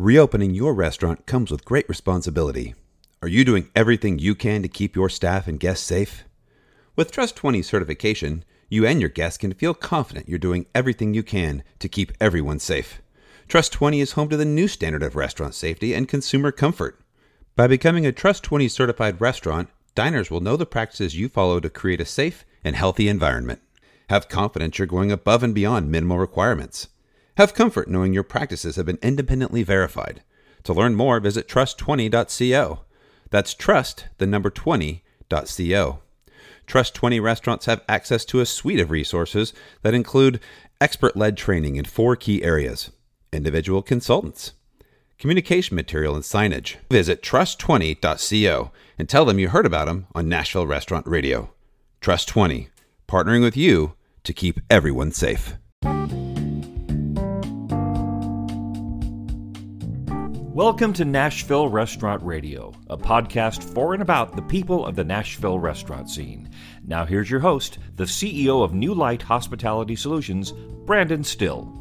Reopening your restaurant comes with great responsibility. Are you doing everything you can to keep your staff and guests safe? With Trust 20 certification, you and your guests can feel confident you're doing everything you can to keep everyone safe. Trust 20 is home to the new standard of restaurant safety and consumer comfort. By becoming a Trust 20 certified restaurant, diners will know the practices you follow to create a safe and healthy environment. Have confidence you're going above and beyond minimal requirements. Have comfort knowing your practices have been independently verified. To learn more, visit trust20.co. That's trust, the number 20.co. Trust 20 restaurants have access to a suite of resources that include expert led training in four key areas individual consultants, communication material and signage. Visit trust20.co and tell them you heard about them on Nashville Restaurant Radio. Trust 20, partnering with you to keep everyone safe. Welcome to Nashville Restaurant Radio, a podcast for and about the people of the Nashville restaurant scene. Now, here's your host, the CEO of New Light Hospitality Solutions, Brandon Still.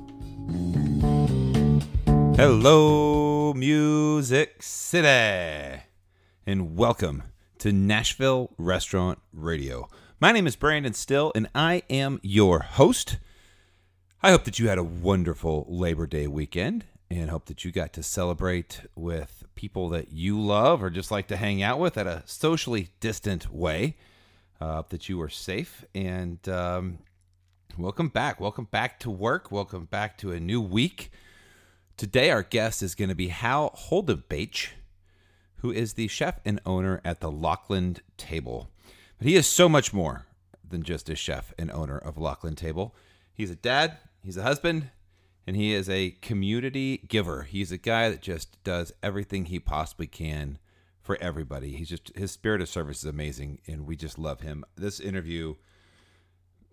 Hello, Music City, and welcome to Nashville Restaurant Radio. My name is Brandon Still, and I am your host. I hope that you had a wonderful Labor Day weekend and hope that you got to celebrate with people that you love or just like to hang out with at a socially distant way. Uh, that you are safe and um, welcome back. Welcome back to work. Welcome back to a new week. Today, our guest is going to be Hal Holden-Bache, who is the chef and owner at the Lockeland Table. But he is so much more than just a chef and owner of Lockeland Table. He's a dad, he's a husband, and he is a community giver. He's a guy that just does everything he possibly can for everybody. He's just his spirit of service is amazing, and we just love him. This interview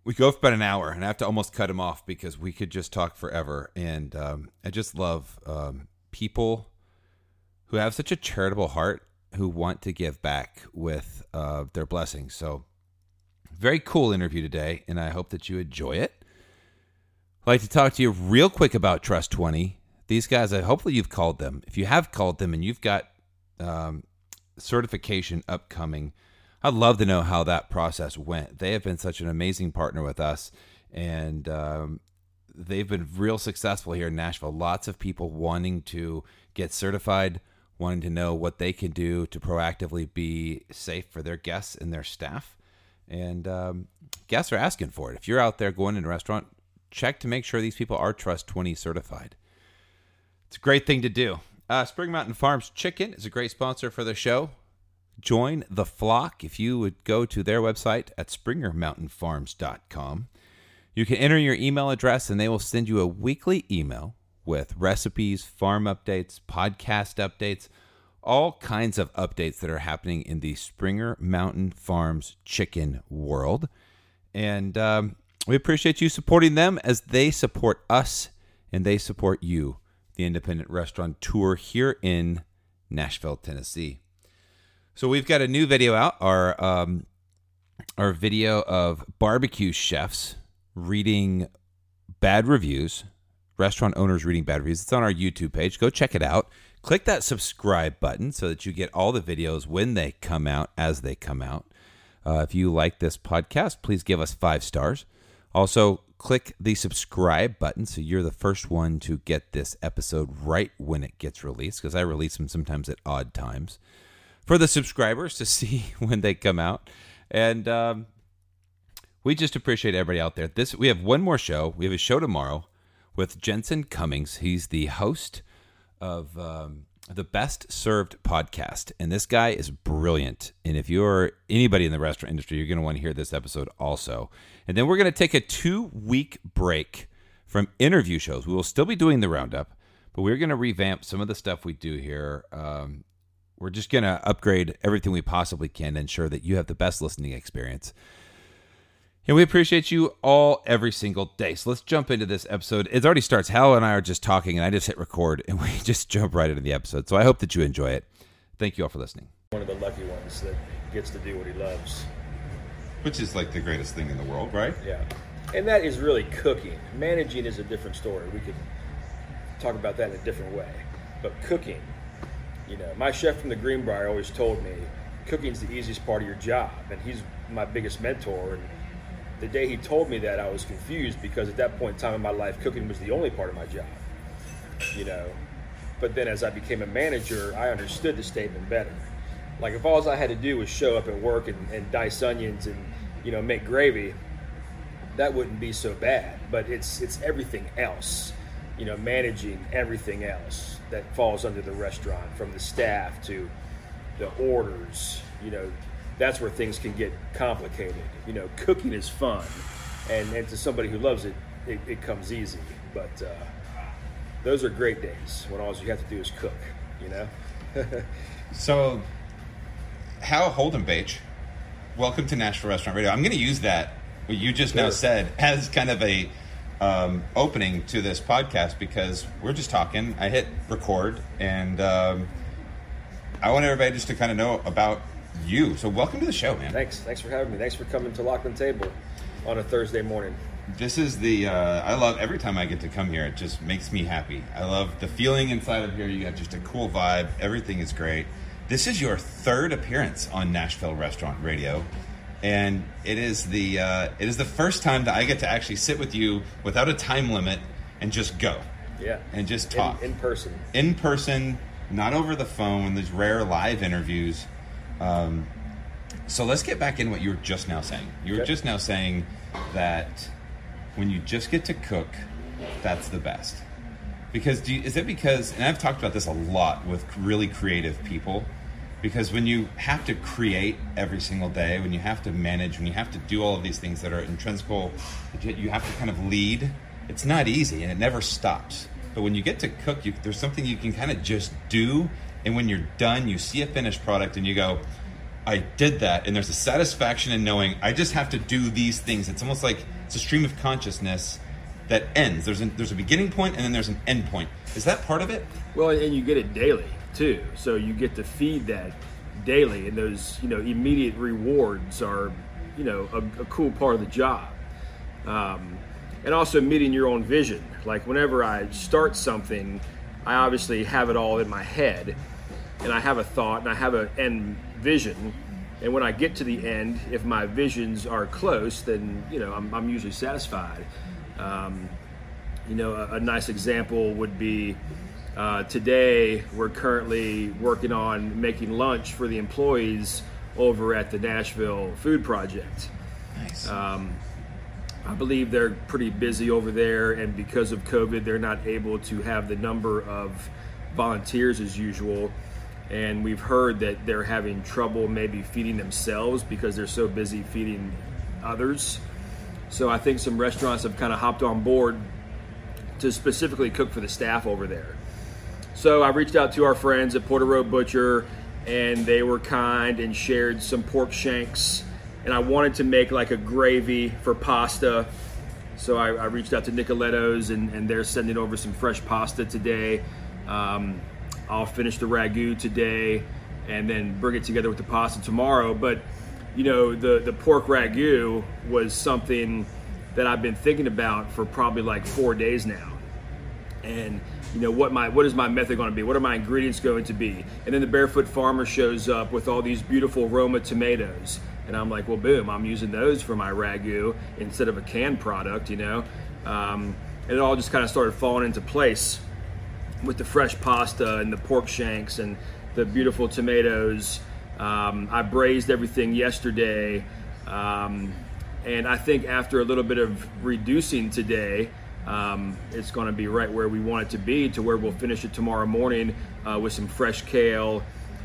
we go for about an hour, and I have to almost cut him off because we could just talk forever. And um, I just love um, people who have such a charitable heart who want to give back with uh, their blessings. So, very cool interview today, and I hope that you enjoy it. I'd like to talk to you real quick about Trust 20. These guys, I hopefully you've called them. If you have called them and you've got um, certification upcoming, I'd love to know how that process went. They have been such an amazing partner with us, and um, they've been real successful here in Nashville. Lots of people wanting to get certified, wanting to know what they can do to proactively be safe for their guests and their staff. And um, guests are asking for it. If you're out there going in a restaurant, check to make sure these people are Trust 20 certified. It's a great thing to do. Uh, Springer Mountain Farms Chicken is a great sponsor for the show. Join the flock if you would go to their website at springermountainfarms.com. You can enter your email address and they will send you a weekly email with recipes, farm updates, podcast updates, all kinds of updates that are happening in the Springer Mountain Farms chicken world. And um, we appreciate you supporting them as they support us and they support you, the independent restaurant tour here in Nashville, Tennessee. So we've got a new video out, our um, our video of barbecue chefs reading bad reviews, restaurant owners reading bad reviews. It's on our YouTube page. Go check it out. Click that subscribe button so that you get all the videos when they come out, as they come out. Uh, if you like this podcast, please give us five stars. Also, click the subscribe button so you're the first one to get this episode right when it gets released because I release them sometimes at odd times for the subscribers to see when they come out. And um, we just appreciate everybody out there. This we have one more show. We have a show tomorrow with Jensen Cummings. He's the host of um, the Best Served podcast, and this guy is brilliant. And if you're anybody in the restaurant industry, you're going to want to hear this episode also. And then we're going to take a two week break from interview shows. We will still be doing the roundup, but we're going to revamp some of the stuff we do here. Um, we're just going to upgrade everything we possibly can to ensure that you have the best listening experience. And we appreciate you all every single day. So let's jump into this episode. It already starts. Hal and I are just talking, and I just hit record, and we just jump right into the episode. So I hope that you enjoy it. Thank you all for listening. One of the lucky ones that gets to do what he loves. Which is like the greatest thing in the world, right? Yeah. And that is really cooking. Managing is a different story. We could talk about that in a different way. but cooking. You know, my chef from the Greenbrier always told me cooking's the easiest part of your job, and he's my biggest mentor. And the day he told me that, I was confused because at that point in time in my life, cooking was the only part of my job. You know, but then as I became a manager, I understood the statement better. Like if all I had to do was show up at work and, and dice onions and you know make gravy, that wouldn't be so bad. But it's it's everything else, you know, managing everything else that falls under the restaurant, from the staff to the orders. You know, that's where things can get complicated. You know, cooking is fun, and and to somebody who loves it, it, it comes easy. But uh, those are great days when all you have to do is cook. You know. So, Hal Holden-Bache, welcome to Nashville Restaurant Radio. I'm going to use that what you just now said as kind of a um, opening to this podcast because we're just talking. I hit record, and um, I want everybody just to kind of know about you. So, welcome to the show, man. Thanks. Thanks for having me. Thanks for coming to Lockeland Table on a Thursday morning. This is the uh, I love every time I get to come here. It just makes me happy. I love the feeling inside of here. You got just a cool vibe. Everything is great. This is your third appearance on Nashville Restaurant Radio, and it is the uh, it is the first time that I get to actually sit with you without a time limit and just go Yeah. and just In- talk in, person. in person, not over the phone. These rare live interviews. Um, so let's get back in what you were just now saying. You were Okay. just now saying that when you just get to cook, that's the best. Because do you, is it because? And I've talked about this a lot with really creative people. Because when you have to create every single day, when you have to manage, when you have to do all of these things that are intrinsical, you- you have to kind of lead. It's not easy, and it never stops. But when you get to cook, you, there's something you can kind of just do, and when you're done, you see a finished product, and you go, I did that, and there's a satisfaction in knowing I just have to do these things. It's almost like it's a stream of consciousness that ends. There's a, there's a beginning point, and then there's an end point. Is that part of it? Well, and you get it daily too. So you get to feed that daily, and those you know immediate rewards are you know a, a cool part of the job. Um, and also meeting your own vision. Like whenever I start something, I obviously have it all in my head, and I have a thought and I have an end vision. And when I get to the end, if my visions are close, then you know I'm, I'm usually satisfied. Um, you know, a, a nice example would be uh, today we're currently working on making lunch for the employees over at the Nashville Food Project. Nice. I believe they're pretty busy over there, and because of COVID, they're not able to have the number of volunteers as usual. And we've heard that they're having trouble maybe feeding themselves because they're so busy feeding others. So I think some restaurants have kind of hopped on board to specifically cook for the staff over there. So I reached out to our friends at Porter Road Butcher, and they were kind and shared some pork shanks. And I wanted to make like a gravy for pasta. So I, I reached out to Nicoletto's, and, and they're sending over some fresh pasta today. Um, I'll finish the ragu today, and then bring it together with the pasta tomorrow. But you know, the the pork ragu was something that I've been thinking about for probably like four days now. And you know what my what is my method going to be? What are my ingredients going to be? And then the barefoot farmer shows up with all these beautiful roma tomatoes. And i'm like well boom i'm using those for my ragu instead of a canned product you know? Um, and it all just kind of started falling into place with the fresh pasta and the pork shanks and the beautiful tomatoes um, i braised everything yesterday um, and I think after a little bit of reducing today, um, it's going to be right where we want it to be, to where we'll finish it tomorrow morning uh, with some fresh kale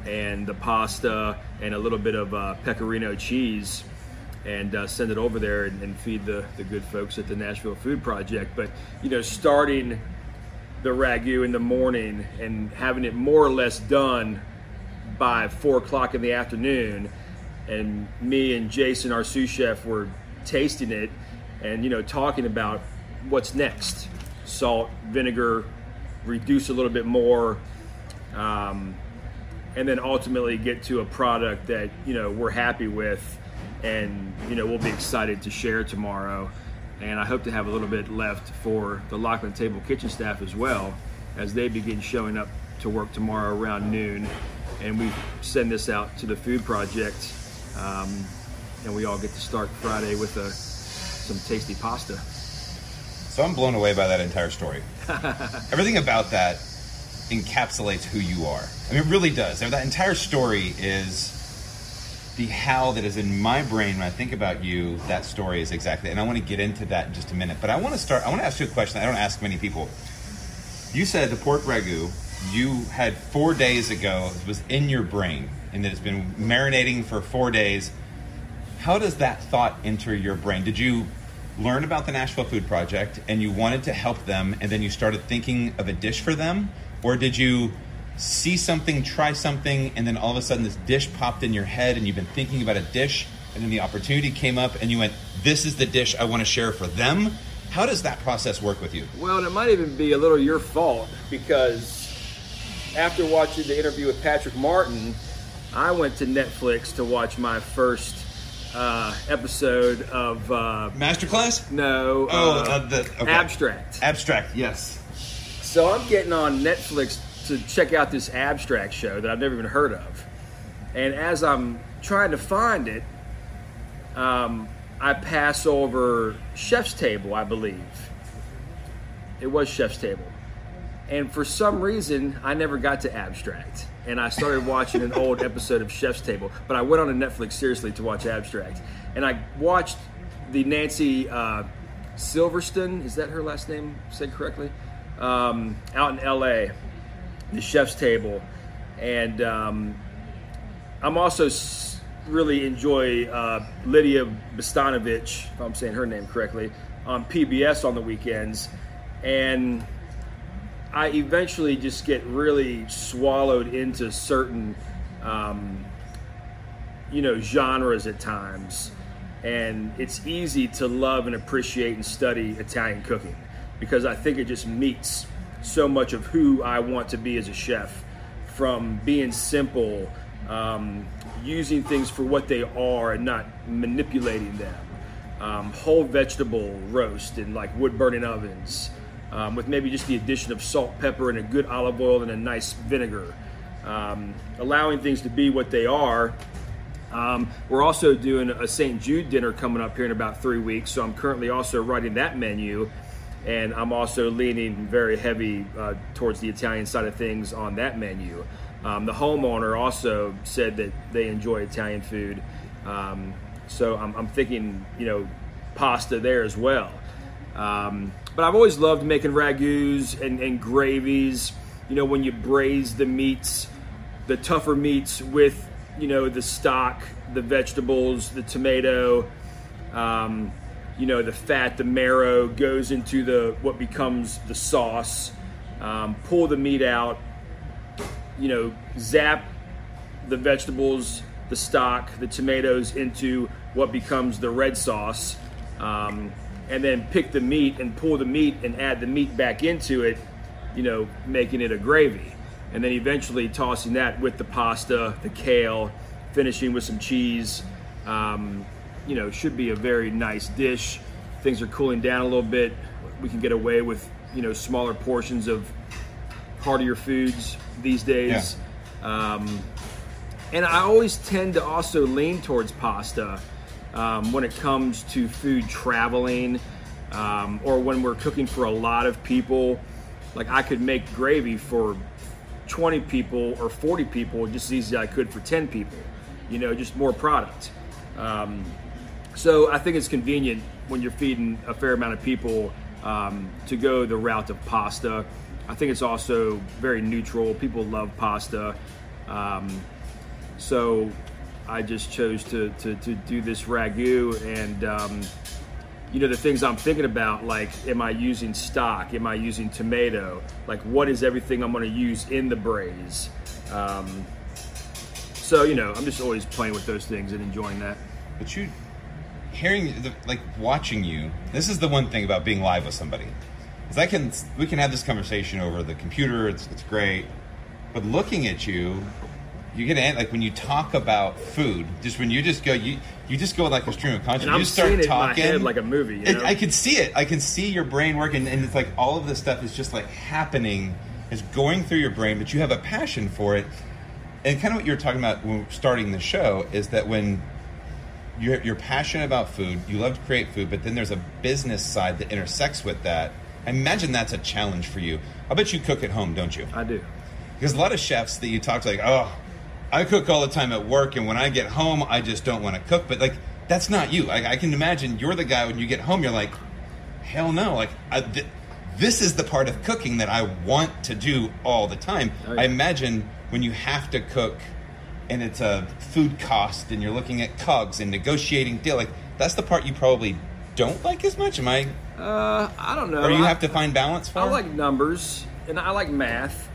and the pasta and a little bit of uh, pecorino cheese and uh, send it over there and, and feed the, the good folks at the Nashville Food Project. But, you know, starting the ragu in the morning and having it more or less done by four o'clock in the afternoon, and me and Jason, our sous chef, were tasting it and you know talking about what's next: salt, vinegar, reduce a little bit more, um, and then ultimately get to a product that you know we're happy with, and you know we'll be excited to share tomorrow. And I hope to have a little bit left for the Lockeland Table kitchen staff as well, as they begin showing up to work tomorrow around noon, and we send this out to the food project, um, and we all get to start Friday with a, some tasty pasta. So I'm blown away by that entire story. Everything about that encapsulates who you are. I mean, it really does. That entire story is the how that is in my brain when I think about you. That story is exactly, and I want to get into that in just a minute. But I want to start. I want to ask you a question. I don't ask many people. You said the pork ragu you had four days ago was in your brain, and that it's been marinating for four days. How does that thought enter your brain? Did you learn about the Nashville Food Project and you wanted to help them, and then you started thinking of a dish for them? Or did you see something, try something, and then all of a sudden this dish popped in your head and you've been thinking about a dish, and then the opportunity came up and you went, This is the dish I want to share for them? How does that process work with you? Well, it might even be a little your fault because after watching the interview with Patrick Martin, I went to Netflix to watch my first uh, episode of uh, Masterclass. No. Oh, uh, uh, the okay. Abstract. Abstract. Yes. So I'm getting on Netflix to check out this abstract show that I've never even heard of, and as I'm trying to find it, um, I pass over Chef's Table, I believe. It was Chef's Table. And for some reason, I never got to Abstract. And I started watching an old episode of Chef's Table. But I went on to Netflix seriously to watch Abstract. And I watched the Nancy uh, Silverstone, is that her last name said correctly? Um, out in LA, the Chef's Table. And um, I'm also really enjoy uh, Lydia Bostanovich, if I'm saying her name correctly, on PBS on the weekends. And I eventually just get really swallowed into certain, um, you know, genres at times, and it's easy to love and appreciate and study Italian cooking because I think it just meets so much of who I want to be as a chef, from being simple, um, using things for what they are and not manipulating them, um, whole vegetable roast in like wood burning ovens um, with maybe just the addition of salt, pepper, and a good olive oil and a nice vinegar. Um, allowing things to be what they are. Um, we're also doing a St. Jude dinner coming up here in about three weeks, so I'm currently also writing that menu, and I'm also leaning very heavy uh, towards the Italian side of things on that menu. Um, the homeowner also said that they enjoy Italian food, um, so I'm, I'm, thinking, you know, pasta there as well. Um, but I've always loved making ragouts and, and gravies. You know, when you braise the meats, the tougher meats with, you know, the stock, the vegetables, the tomato, um, you know, the fat, the marrow goes into the what becomes the sauce. Um, pull the meat out, you know, zap the vegetables, the stock, the tomatoes into what becomes the red sauce. Um, and then pick the meat and pull the meat and add the meat back into it, you know, making it a gravy. And then eventually tossing that with the pasta, the kale, finishing with some cheese. Um, you know, should be a very nice dish. Things are cooling down a little bit. We can get away with, you know, smaller portions of heartier foods these days. Yeah. Um, and I always tend to also lean towards pasta um, when it comes to food traveling um, or when we're cooking for a lot of people. Like I could make gravy for 20 people or 40 people just as easy as I could for 10 people. You know, just more product. Um, so I think it's convenient when you're feeding a fair amount of people um, to go the route of pasta. I think it's also very neutral. People love pasta. Um, so I just chose to, to, to do this ragu and um, you know the things I'm thinking about like am I using stock am I using tomato like what is everything I'm going to use in the braise um, so you know I'm just always playing with those things and enjoying that but you hearing the, like watching you this is the one thing about being live with somebody is I can we can have this conversation over the computer it's, it's great but looking at you you get like when you talk about food, just when you just go, you you just go like a stream of consciousness. you start talking like a movie. You know? I can see it. I can see your brain working, and it's like all of this stuff is just like happening is going through your brain, but you have a passion for it. And kind of what you were talking about when starting the show is that when you're, you're passionate about food, you love to create food, but then there's a business side that intersects with that. I imagine that's a challenge for you. I bet you cook at home, don't you? I do. Because a lot of chefs that you talk to, like, oh, I cook all the time at work, and when I get home, I just don't want to cook. But like, that's not you. I, I can imagine you're the guy when you get home, you're like, hell no. Like, I, th- this is the part of cooking that I want to do all the time. Oh, yeah. I imagine when you have to cook, and it's a food cost, and you're looking at cogs and negotiating deal. Like, that's the part you probably don't like as much. Am I? Uh, I don't know. Or you I- have to find balance for? I like numbers and I like math.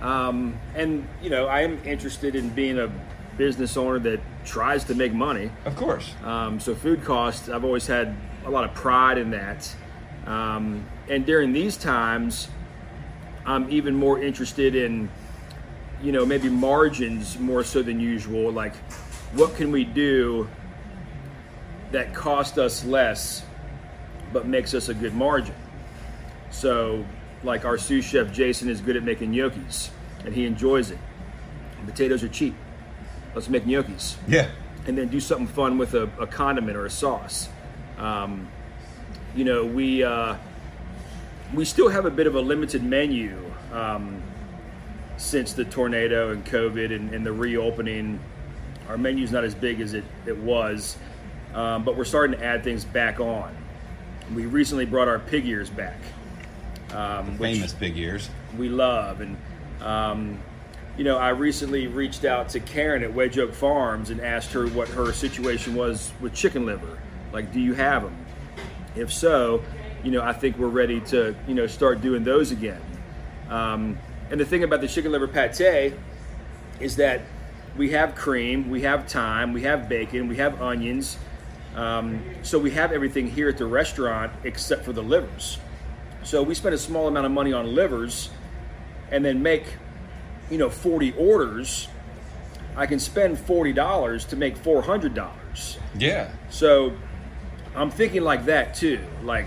Um, and, you know, I am interested in being a business owner that tries to make money. Of course. Um, so, food costs, I've always had a lot of pride in that. Um, and during these times, I'm even more interested in, you know, maybe margins more so than usual. Like, what can we do that cost us less but makes us a good margin? So, like our sous chef Jason is good at making gnocchis, and he enjoys it. Potatoes are cheap. Let's make gnocchis, Yeah. and then do something fun with a, a condiment or a sauce. Um, you know, we uh, we still have a bit of a limited menu um, since the tornado and COVID and, and the reopening. Our menu's not as big as it, it was, um, but we're starting to add things back on. We recently brought our pig ears back. Um, Famous pig ears. we love. And, um, you know, I recently reached out to Karen at Wedge Oak Farms and asked her what her situation was with chicken liver. Like, do you have them? If so, you know, I think we're ready to, you know, start doing those again. Um, and the thing about the chicken liver pate is that we have cream, we have thyme, we have bacon, we have onions. Um, so we have everything here at the restaurant except for the livers. So we spend a small amount of money on livers and then make, you know, 40 orders. I can spend $40 to make $400. Yeah. So I'm thinking like that too. Like,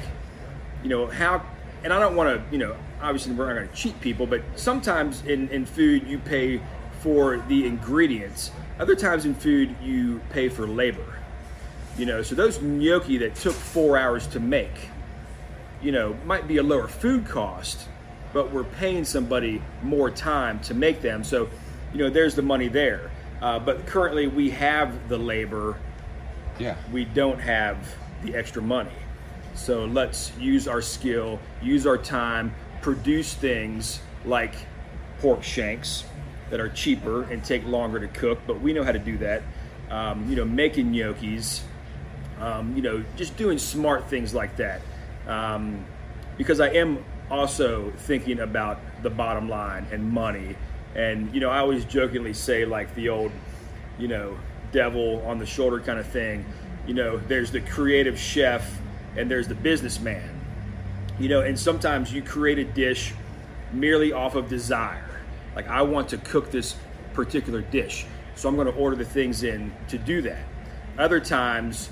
you know, how, and I don't want to, you know, obviously we're not going to cheat people, but sometimes in, in food you pay for the ingredients. Other times in food you pay for labor. You know, so those gnocchi that took four hours to make, you know, might be a lower food cost, but we're paying somebody more time to make them. So, you know, there's the money there. Uh, but currently we have the labor Yeah. we don't have the extra money. So let's use our skill, use our time, produce things like pork shanks that are cheaper and take longer to cook, but we know how to do that. Um, you know, making gnocchis, um, you know, just doing smart things like that. Um, because I am also thinking about the bottom line and money. And, you know, I always jokingly say, like the old, you know, devil on the shoulder kind of thing. You know, there's the creative chef and there's the businessman. You know, and sometimes you create a dish merely off of desire. Like, I want to cook this particular dish, so I'm going to order the things in to do that. Other times,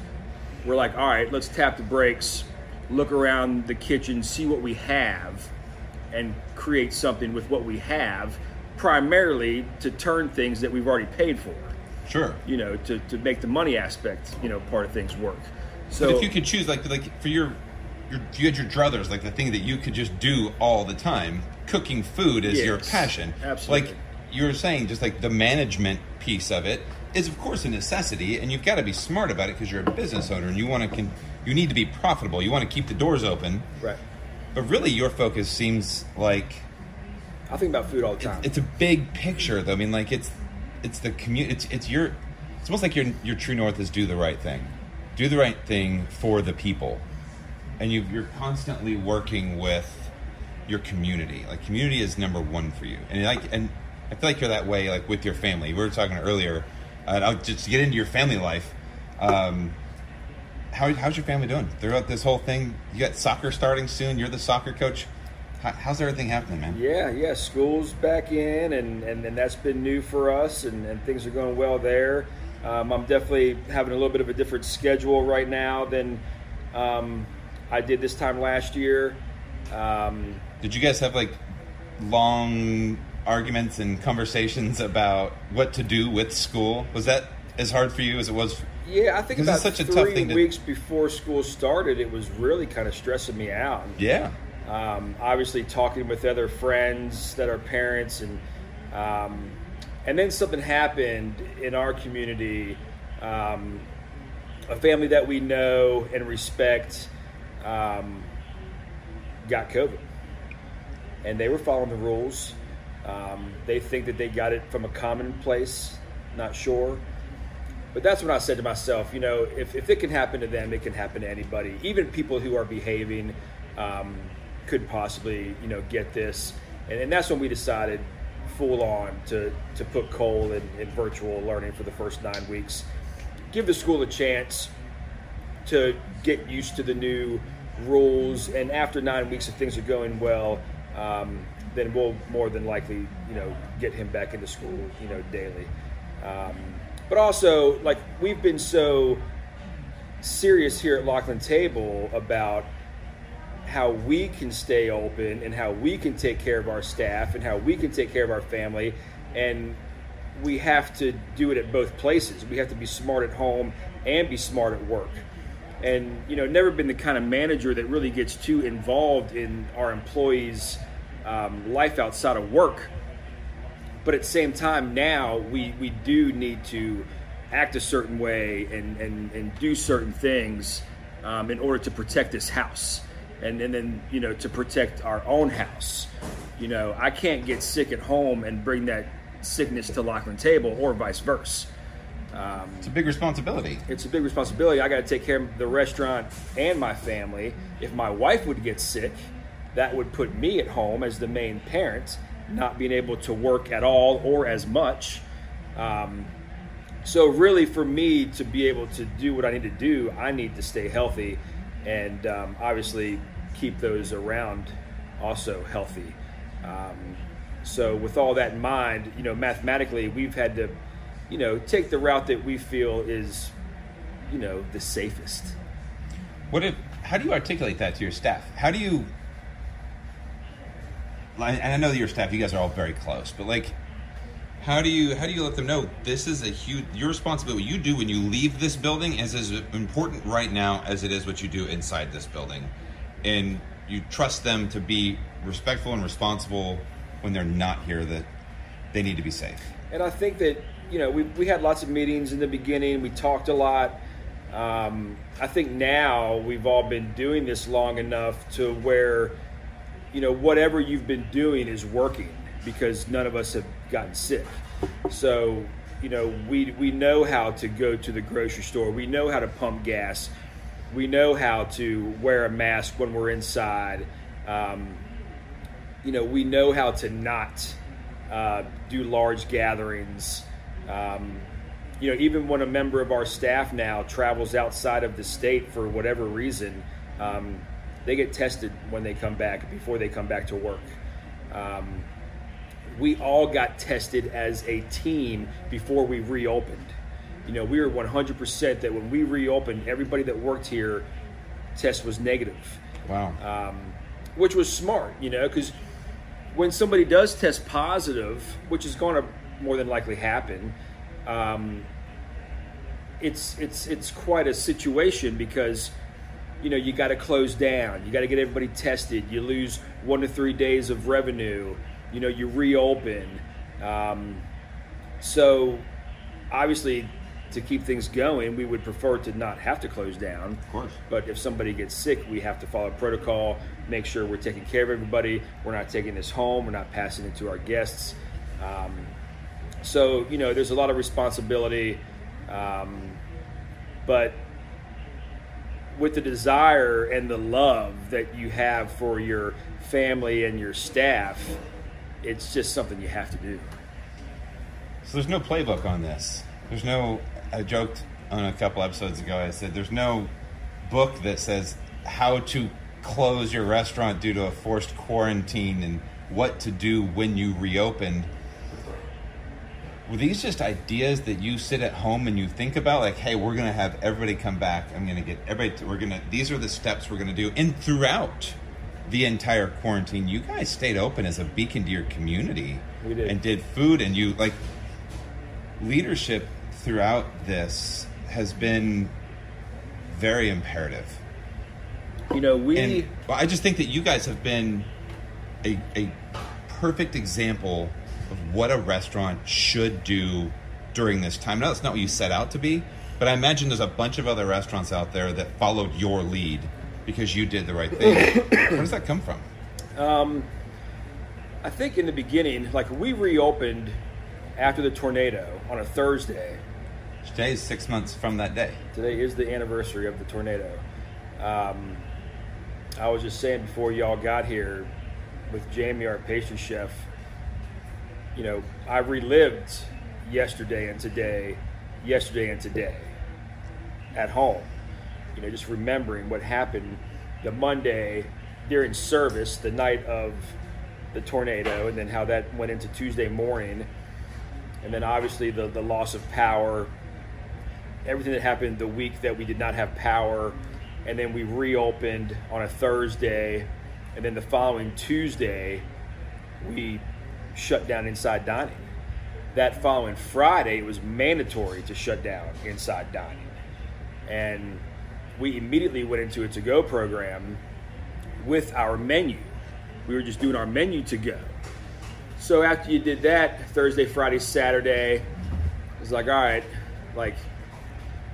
we're like, all right, let's tap the brakes, look around the kitchen, see what we have, and create something with what we have, primarily to turn things that we've already paid for, Sure. you know, to, to make the money aspect, you know, part of things work. So But if you could choose, like, like for your, your, you had your druthers, like the thing that you could just do all the time. Cooking food is your passion. absolutely. Like you were saying, just like the management piece of it is, of course, a necessity, and you've got to be smart about it because you're a business owner and you want to, con- you need to be profitable. You want to keep the doors open. right. But really, your focus seems like I think about food all the it's, time. it's a big picture, though. I mean, like it's it's the community. It's it's your. It's almost like your your true north is do the right thing, do the right thing for the people, and you you're constantly working with your community. Like community is number one for you, and like and I feel like you're that way. Like with your family, we were talking earlier. And I'll just get into your family life. Um, how, how's your family doing throughout this whole thing? You got soccer starting soon. You're the soccer coach. How, how's everything happening, man? Yeah, yeah. School's back in, and, and, and that's been new for us, and, and things are going well there. Um, I'm definitely having a little bit of a different schedule right now than um, I did this time last year. Um, Did you guys have like long arguments and conversations about what to do with school? Was that as hard for you as it was? For, Yeah, I think about such a three tough thing to- weeks before school started, it was really kind of stressing me out. Yeah. Um, obviously, talking with other friends that are parents, and um, and then something happened in our community. Um, a family that we know and respect um, got COVID, and they were following the rules. Um, they think that they got it from a common place. Not sure. But that's when I said to myself, you know, if, if it can happen to them, it can happen to anybody. Even people who are behaving um, could possibly, you know, get this. And, and that's when we decided full on to, to put Cole in, in virtual learning for the first nine weeks. Give the school a chance to get used to the new rules. And after nine weeks, if things are going well, um, then we'll more than likely, you know, get him back into school, you know, daily. Um, but also, like we've been so serious here at Lockeland Table about how we can stay open and how we can take care of our staff and how we can take care of our family and we have to do it at both places we have to be smart at home and be smart at work and you know never been the kind of manager that really gets too involved in our employees um, life outside of work. But at the same time now we, we do need to act a certain way and, and, and do certain things um, in order to protect this house. And, and then you know to protect our own house. You know i can't get sick at home and bring that sickness to Lockeland table or vice versa um, It's a big responsibility. it's a big responsibility. I got to take care of the restaurant and my family. If my wife would get sick, that would put me at home as the main parent, not being able to work at all or as much. Um, so, really, for me to be able to do what I need to do, I need to stay healthy and um, obviously keep those around also healthy. Um, so, with all that in mind, you know, mathematically, we've had to, you know, take the route that we feel is, you know, the safest. What if? How do you articulate that to your staff? How do you? And I know that your staff, you guys are all very close, but like, how do you how do you let them know this is a huge your responsibility? What you do when you leave this building is as important right now as it is what you do inside this building, and you trust them to be respectful and responsible when they're not here. That they need to be safe. And I think that you know we we had lots of meetings in the beginning. We talked a lot. Um, I think now we've all been doing this long enough to where you know whatever you've been doing is working because none of us have gotten sick. So you know we we know how to go to the grocery store. We know how to pump gas. We know how to wear a mask when we're inside. Um, you know we know how to not uh, do large gatherings. Um, you know, even when a member of our staff now travels outside of the state for whatever reason, um, they get tested when they come back before they come back to work. Um, we all got tested as a team before we reopened. You know, we were 100% that when we reopened, everybody that worked here test was negative Wow. um, which was smart, you know, because when somebody does test positive, which is going to more than likely happen, um, it's it's it's quite a situation because you know you got to close down, you got to get everybody tested, you lose one to three days of revenue, you know, you reopen, um, so obviously. To keep things going, we would prefer to not have to close down. Of course. But if somebody gets sick, we have to follow protocol, make sure we're taking care of everybody. We're not taking this home. We're not passing it to our guests. Um, so, you know, there's a lot of responsibility. Um, but with the desire and the love that you have for your family and your staff, it's just something you have to do. So there's no playbook on this. There's no. I joked on a couple episodes ago. I said there's no book that says how to close your restaurant due to a forced quarantine and what to do when you reopen. Were these just ideas that you sit at home and you think about? Like, hey, we're gonna have everybody come back. I'm gonna get everybody. To, we're gonna. These are the steps we're gonna do. And throughout the entire quarantine, you guys stayed open as a beacon to your community. We did. And did food, and you like leadership throughout this has been very imperative. You know, we And well, I just think that you guys have been a, a perfect example of what a restaurant should do during this time. Now, that's not what you set out to be, but I imagine there's a bunch of other restaurants out there that followed your lead because you did the right thing. Where does that come from? I think in the beginning, like we reopened after the tornado on a Thursday. Today is six months from that day. Today is the anniversary of the tornado. Um, I was just saying before y'all got here with Jamie, our pastry chef, you know, I relived yesterday and today, yesterday and today at home. You know, just remembering what happened the Monday during service, the night of the tornado, and then how that went into Tuesday morning. And then obviously the, the loss of power, everything that happened the week that we did not have power, and then we reopened on a Thursday, and then the following Tuesday, we shut down inside dining. That following Friday, it was mandatory to shut down inside dining. And we immediately went into a to go program with our menu. We were just doing our menu to go. So after you did that, Thursday, Friday, Saturday, was like, all right, like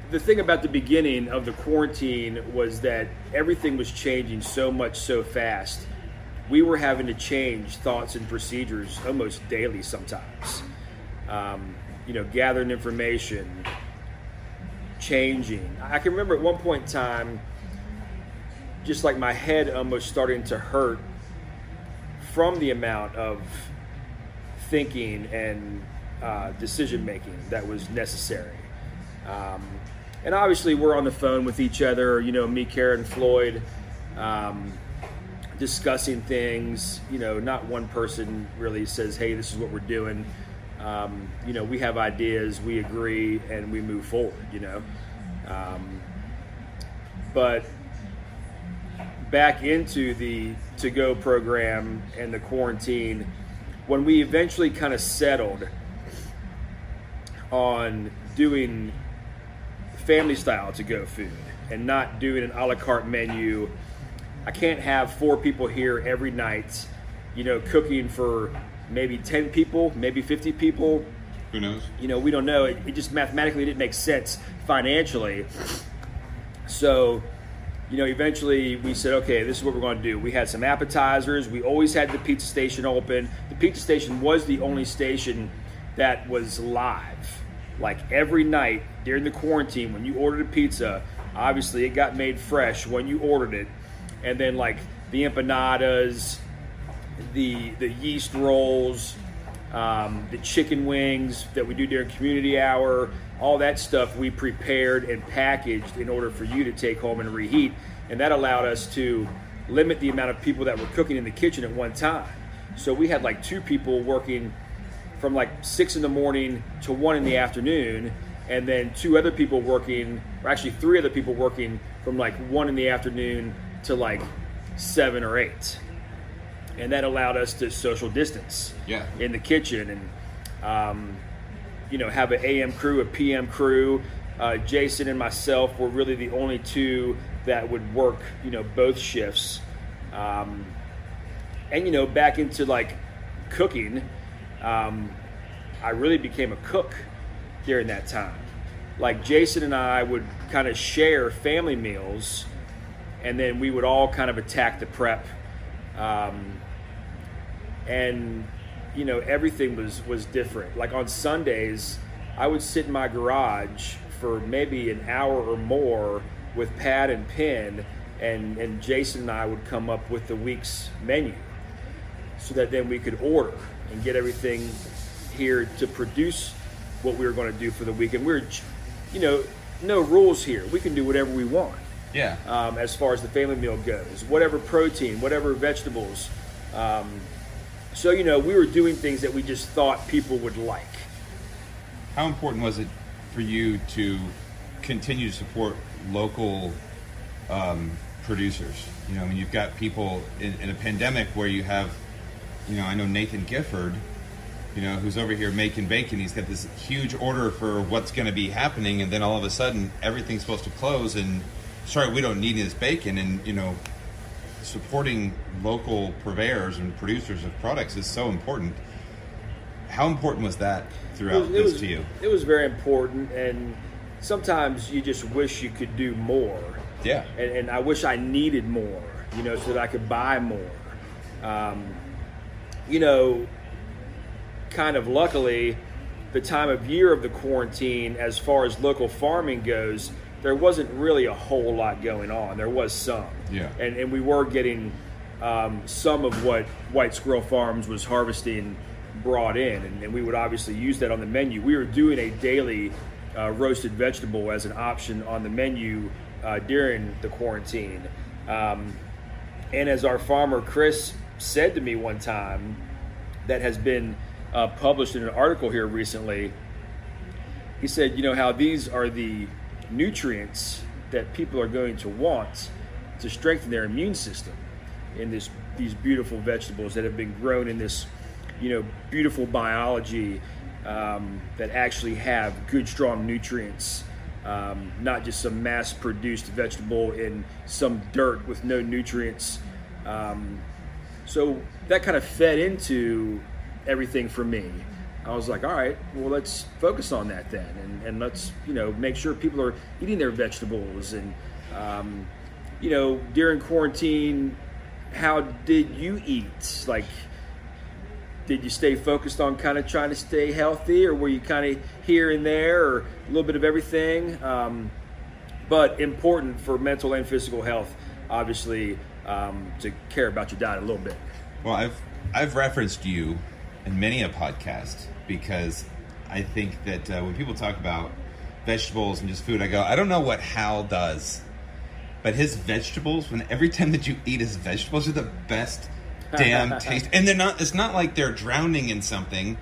the thing about the beginning of the quarantine was that everything was changing so much so fast. We were having to change thoughts and procedures almost daily sometimes. Um, you know, gathering information, changing. I can remember at one point in time, just like my head almost starting to hurt from the amount of thinking and uh, decision making that was necessary. Um, and obviously, we're on the phone with each other, you know, me, Karen, Floyd, um, discussing things. You know, not one person really says, hey, this is what we're doing. Um, you know, we have ideas, we agree, and we move forward, you know. Um, but back into the to go program and the quarantine, when we eventually kind of settled on doing family style to go food and not doing an a la carte menu. I can't have four people here every night, you know, cooking for maybe 10 people, maybe 50 people. Who knows? You know, we don't know. It, it just mathematically didn't make sense financially. So, you know, eventually we said, okay, this is what we're going to do. We had some appetizers. We always had the pizza station open. The pizza station was the only station that was live. Like every night during the quarantine, when you ordered a pizza, obviously it got made fresh when you ordered it. And then, like the empanadas, the the yeast rolls, um, the chicken wings that we do during community hour, all that stuff we prepared and packaged in order for you to take home and reheat, and that allowed us to limit the amount of people that were cooking in the kitchen at one time. So we had like two people working from like six in the morning to one in the afternoon, and then two other people working, or actually three other people working from like one in the afternoon to like seven or eight and that allowed us to social distance Yeah. in the kitchen and um, you know have an AM crew, a PM crew. Uh, Jason and myself were really the only two that would work you know both shifts, um, and you know back into like cooking. Um, I really became a cook during that time. Like Jason and I would kind of share family meals, and then we would all kind of attack the prep. Um, and you know everything was was different. Like on sundays i would sit in my garage for maybe an hour or more with pad and pen and and jason and i would come up with the week's menu so that then we could order and get everything here to produce what we were going to do for the week. And we're you know no rules here. We can do whatever we want Yeah. um, as far as the family meal goes. Whatever protein, whatever vegetables. Um, so, you know, we were doing things that we just thought people would like. How important was it for you to continue to support local um, producers. You know, I mean, you've got people in, in a pandemic where you have, you know, I know Nathan Gifford, you know, who's over here making bacon. He's got this huge order for what's going to be happening, and then all of a sudden everything's supposed to close, and sorry, we don't need this bacon, and you know, supporting local purveyors and producers of products is so important. How important was that throughout it this was, to you? It was very important, and sometimes you just wish you could do more. Yeah. And, and I wish I needed more, you know, so that I could buy more. Um, you know, kind of luckily, the time of year of the quarantine, as far as local farming goes, there wasn't really a whole lot going on. There was some. Yeah. And, and we were getting um, some of what White Squirrel Farms was harvesting brought in, and, and we would obviously use that on the menu. We were doing a daily uh, roasted vegetable as an option on the menu uh, during the quarantine. Um, and as our farmer Chris said to me one time, that has been uh, published in an article here recently, he said, you know, how these are the nutrients that people are going to want to strengthen their immune system in this these beautiful vegetables that have been grown in this you know beautiful biology um, that actually have good strong nutrients. Um, not just some mass produced vegetable in some dirt with no nutrients. Um, so that kind of fed into everything for me I was like, all right, well, let's focus on that then, and, and let's you know make sure people are eating their vegetables, and um, you know during quarantine, how did you eat? Like, did you stay focused on kind of trying to stay healthy, or were you kind of here and there, or a little bit of everything? Um, but important for mental and physical health, obviously, um, to care about your diet a little bit. Well, I've I've referenced you in many a podcast because I think that uh, when people talk about vegetables and just food, I go, I don't know what Hal does, but his vegetables, when every time that you eat his vegetables, are the best damn taste. And they're not. It's not like they're drowning in something.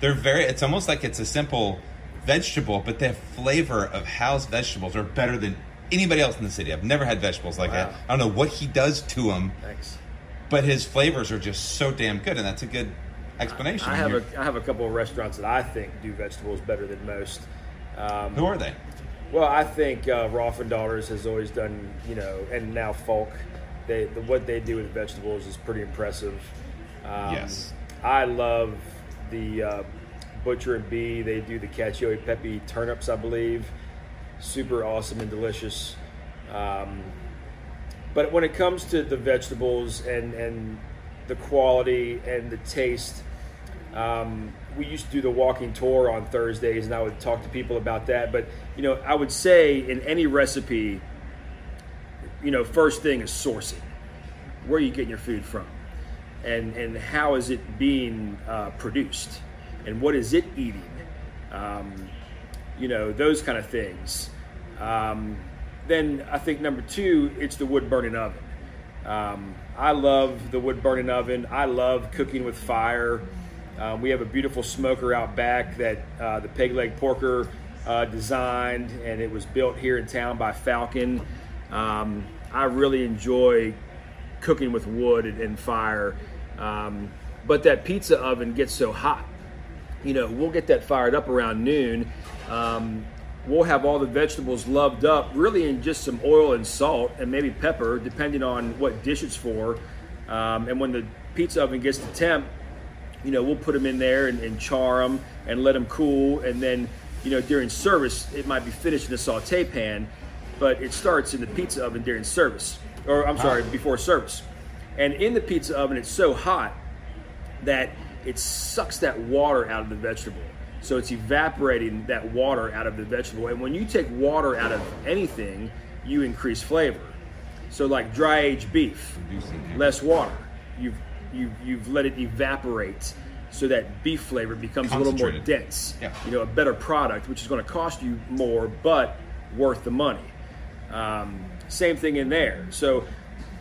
They're very. It's almost like it's a simple vegetable, but the flavor of Hal's vegetables are better than anybody else in the city. I've never had vegetables like Wow. that. I don't know what he does to them Thanks. but his flavors are just so damn good, and that's a good explanation. I have You're- a I have a couple of restaurants that I think do vegetables better than most. Um, Who are they? well, I think uh, Rolf and Daughters has always done, you know, and now Folk, they the, what they do with vegetables is pretty impressive. Um, Yes. I love the uh, Butcher and Bee. They do the cacio e pepe turnips, I believe. Super awesome and delicious. Um, but when it comes to the vegetables and and the quality and the taste, um, we used to do the walking tour on Thursdays, and I would talk to people about that. But you know, I would say in any recipe, you know, first thing is sourcing. Where are you getting your food from, and and how is it being uh, produced, and what is it eating? Um, you know, those kind of things. Um, then I think number two, it's the wood burning oven. Um, I love the wood burning oven. I love cooking with fire. Um, we have a beautiful smoker out back that uh, the peg leg porker uh, designed, and it was built here in town by Falcon. Um, I really enjoy cooking with wood and, and fire, um, but that pizza oven gets so hot you know, we'll get that fired up around noon. Um, we'll have all the vegetables loved up, really in just some oil and salt and maybe pepper, depending on what dish it's for. Um, and when the pizza oven gets to temp, you know, we'll put them in there and, and char them and let them cool. And then, you know, during service, it might be finished in a saute pan, but it starts in the pizza oven during service, or I'm ah. sorry, before service. And in the pizza oven, it's so hot that it sucks that water out of the vegetable. So it's evaporating that water out of the vegetable. And when you take water out of anything, you increase flavor. So like dry aged beef, less water. You've you've you've let it evaporate so that beef flavor becomes a little more dense. Yeah. You know, a better product, which is going to cost you more, but worth the money. Um, same thing in there. So,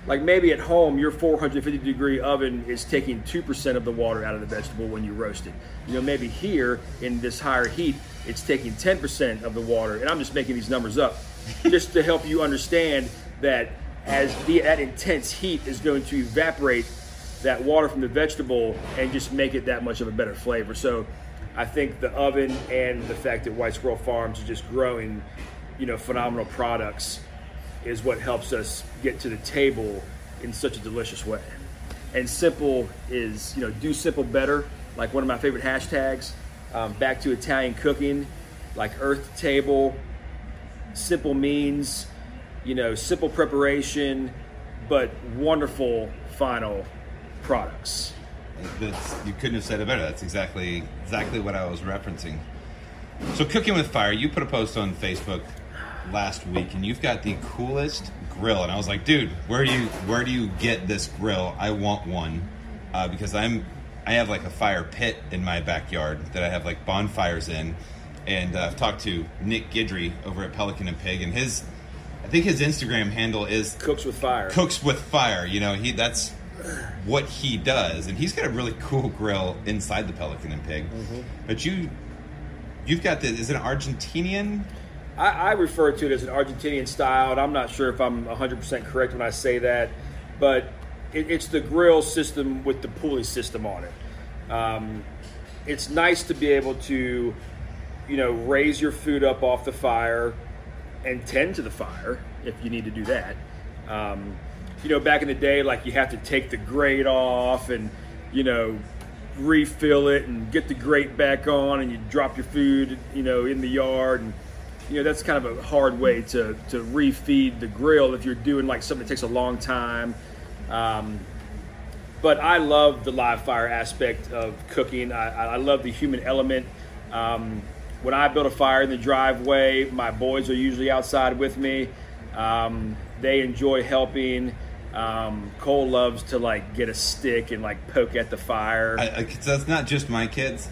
like maybe at home, your 450 degree oven is taking 2% of the water out of the vegetable when you roast it. You know, maybe here in this higher heat, it's taking 10% of the water. And I'm just making these numbers up just to help you understand that as the, that intense heat is going to evaporate that water from the vegetable and just make it that much of a better flavor. So I think the oven and the fact that White Squirrel Farms is just growing, you know, phenomenal products is what helps us get to the table in such a delicious way. And simple is, you know, do simple better, like one of my favorite hashtags. Um, back to Italian cooking, like earth table, simple means, you know, simple preparation, but wonderful final products. That's, you couldn't have said it better. That's exactly exactly what I was referencing. So, cooking with fire. You put a post on Facebook last week, and you've got the coolest grill. And I was like, dude, where do you where do you get this grill? I want one uh, because I'm I have like a fire pit in my backyard that I have like bonfires in. And uh, I've talked to Nick Guidry over at Pelican and Pig, and his I think his Instagram handle is Cooks with fire. Cooks with fire. You know, he that's what he does, and he's got a really cool grill inside the Pelican and Pig. Mm-hmm. But you, you've got this. is it an Argentinian? I, I refer to it as an Argentinian style, and I'm not sure if I'm 100% correct when I say that, but it, it's the grill system with the pulley system on it. Um, it's nice to be able to, you know, raise your food up off the fire and tend to the fire if you need to do that. Um, you know, back in the day, like you have to take the grate off and, you know, refill it and get the grate back on and you drop your food, you know, in the yard. And, you know, that's kind of a hard way to, to refeed the grill if you're doing like something that takes a long time. Um, but I love the live fire aspect of cooking. I, I love the human element. Um, when I build a fire in the driveway, my boys are usually outside with me. Um, they enjoy helping. Um, Cole loves to like get a stick and like poke at the fire. I, I, so that's not just my kids.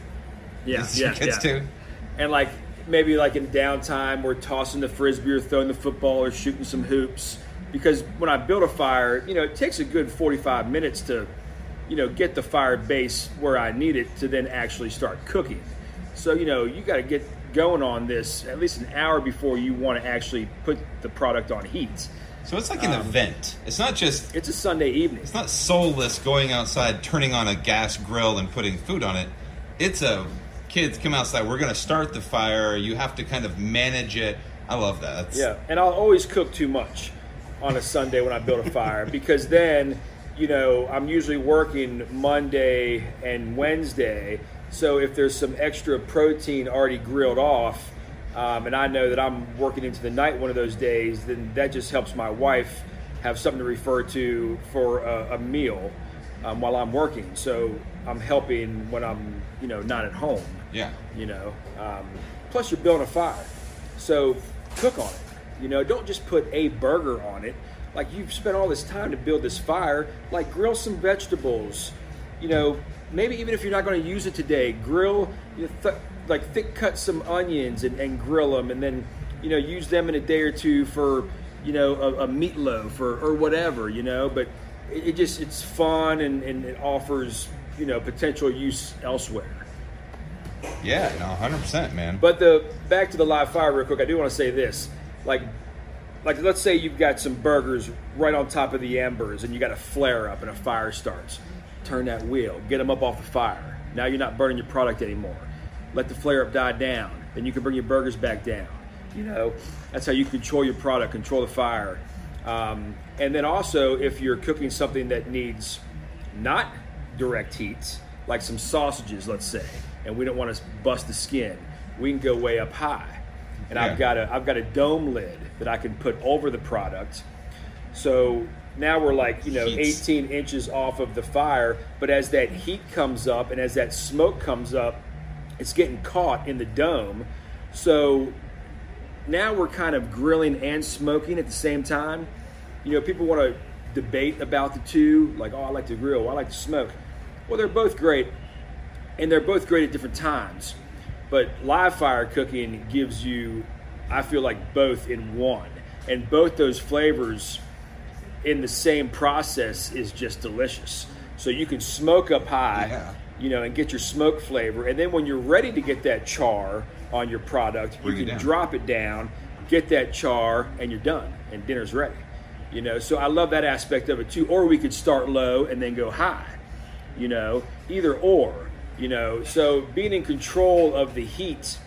yeah, It's yeah, your kids yeah. too. And like maybe like in downtime, we're tossing the frisbee or throwing the football or shooting some hoops. Because when I build a fire, you know, it takes a good 45 minutes to, you know, get the fire base where I need it to then actually start cooking. So you know, you got to get going on this at least an hour before you want to actually put the product on heat. So it's like an Um, event. It's not just It's a Sunday evening. it's not soulless going outside, turning on a gas grill and putting food on it. It's a kids come outside. We're gonna start the fire. You have to kind of manage it. I love that. That's- Yeah, and I'll always cook too much on a Sunday when I build a fire because then, you know, I'm usually working Monday and Wednesday. So if there's some extra protein already grilled off, um, and I know that I'm working into the night one of those days, then that just helps my wife have something to refer to for a, a meal um, while I'm working. So I'm helping when I'm, you know, not at home Yeah. you know. Um, plus, you're building a fire, so cook on it. You know, don't just put a burger on it. Like you've spent all this time to build this fire. Like grill some vegetables. You know, maybe even if you're not going to use it today, grill. You know, th- like thick cut some onions and, and grill them, and then you know use them in a day or two for you know a, a meatloaf or, or whatever. You know, but it, it just it's fun and, and it offers you know potential use elsewhere. Yeah. No, hundred percent, man. But the back to the live fire real quick. I do want to say this, like, like let's say you've got some burgers right on top of the embers, and you got a flare up and a fire starts. Turn that wheel, get them up off the fire. Now you're not burning your product anymore. Let the flare up die down. Then you can bring your burgers back down. You know, that's how you control your product, control the fire. Um, and then also, if you're cooking something that needs not direct heat, like some sausages, let's say, and we don't want to bust the skin, we can go way up high. And I've got a I've got a dome lid that I can put over the product. So now we're like, you know, Heats. 18 inches off of the fire, but as that heat comes up and as that smoke comes up, it's getting caught in the dome. So now we're kind of grilling and smoking at the same time. You know, people want to debate about the two, like, oh, I like to grill, I like to smoke. Well, they're both great, and they're both great at different times. But live fire cooking gives you, I feel like, both in one. And both those flavors in the same process is just delicious. So you can smoke up high, Yeah. You know, and get your smoke flavor. And then when you're ready to get that char on your product, Bring you can down. drop it down, get that char, and you're done, and dinner's ready. You know, so I love that aspect of it too. Or we could start low and then go high. You know, either or. You know, so being in control of the heat,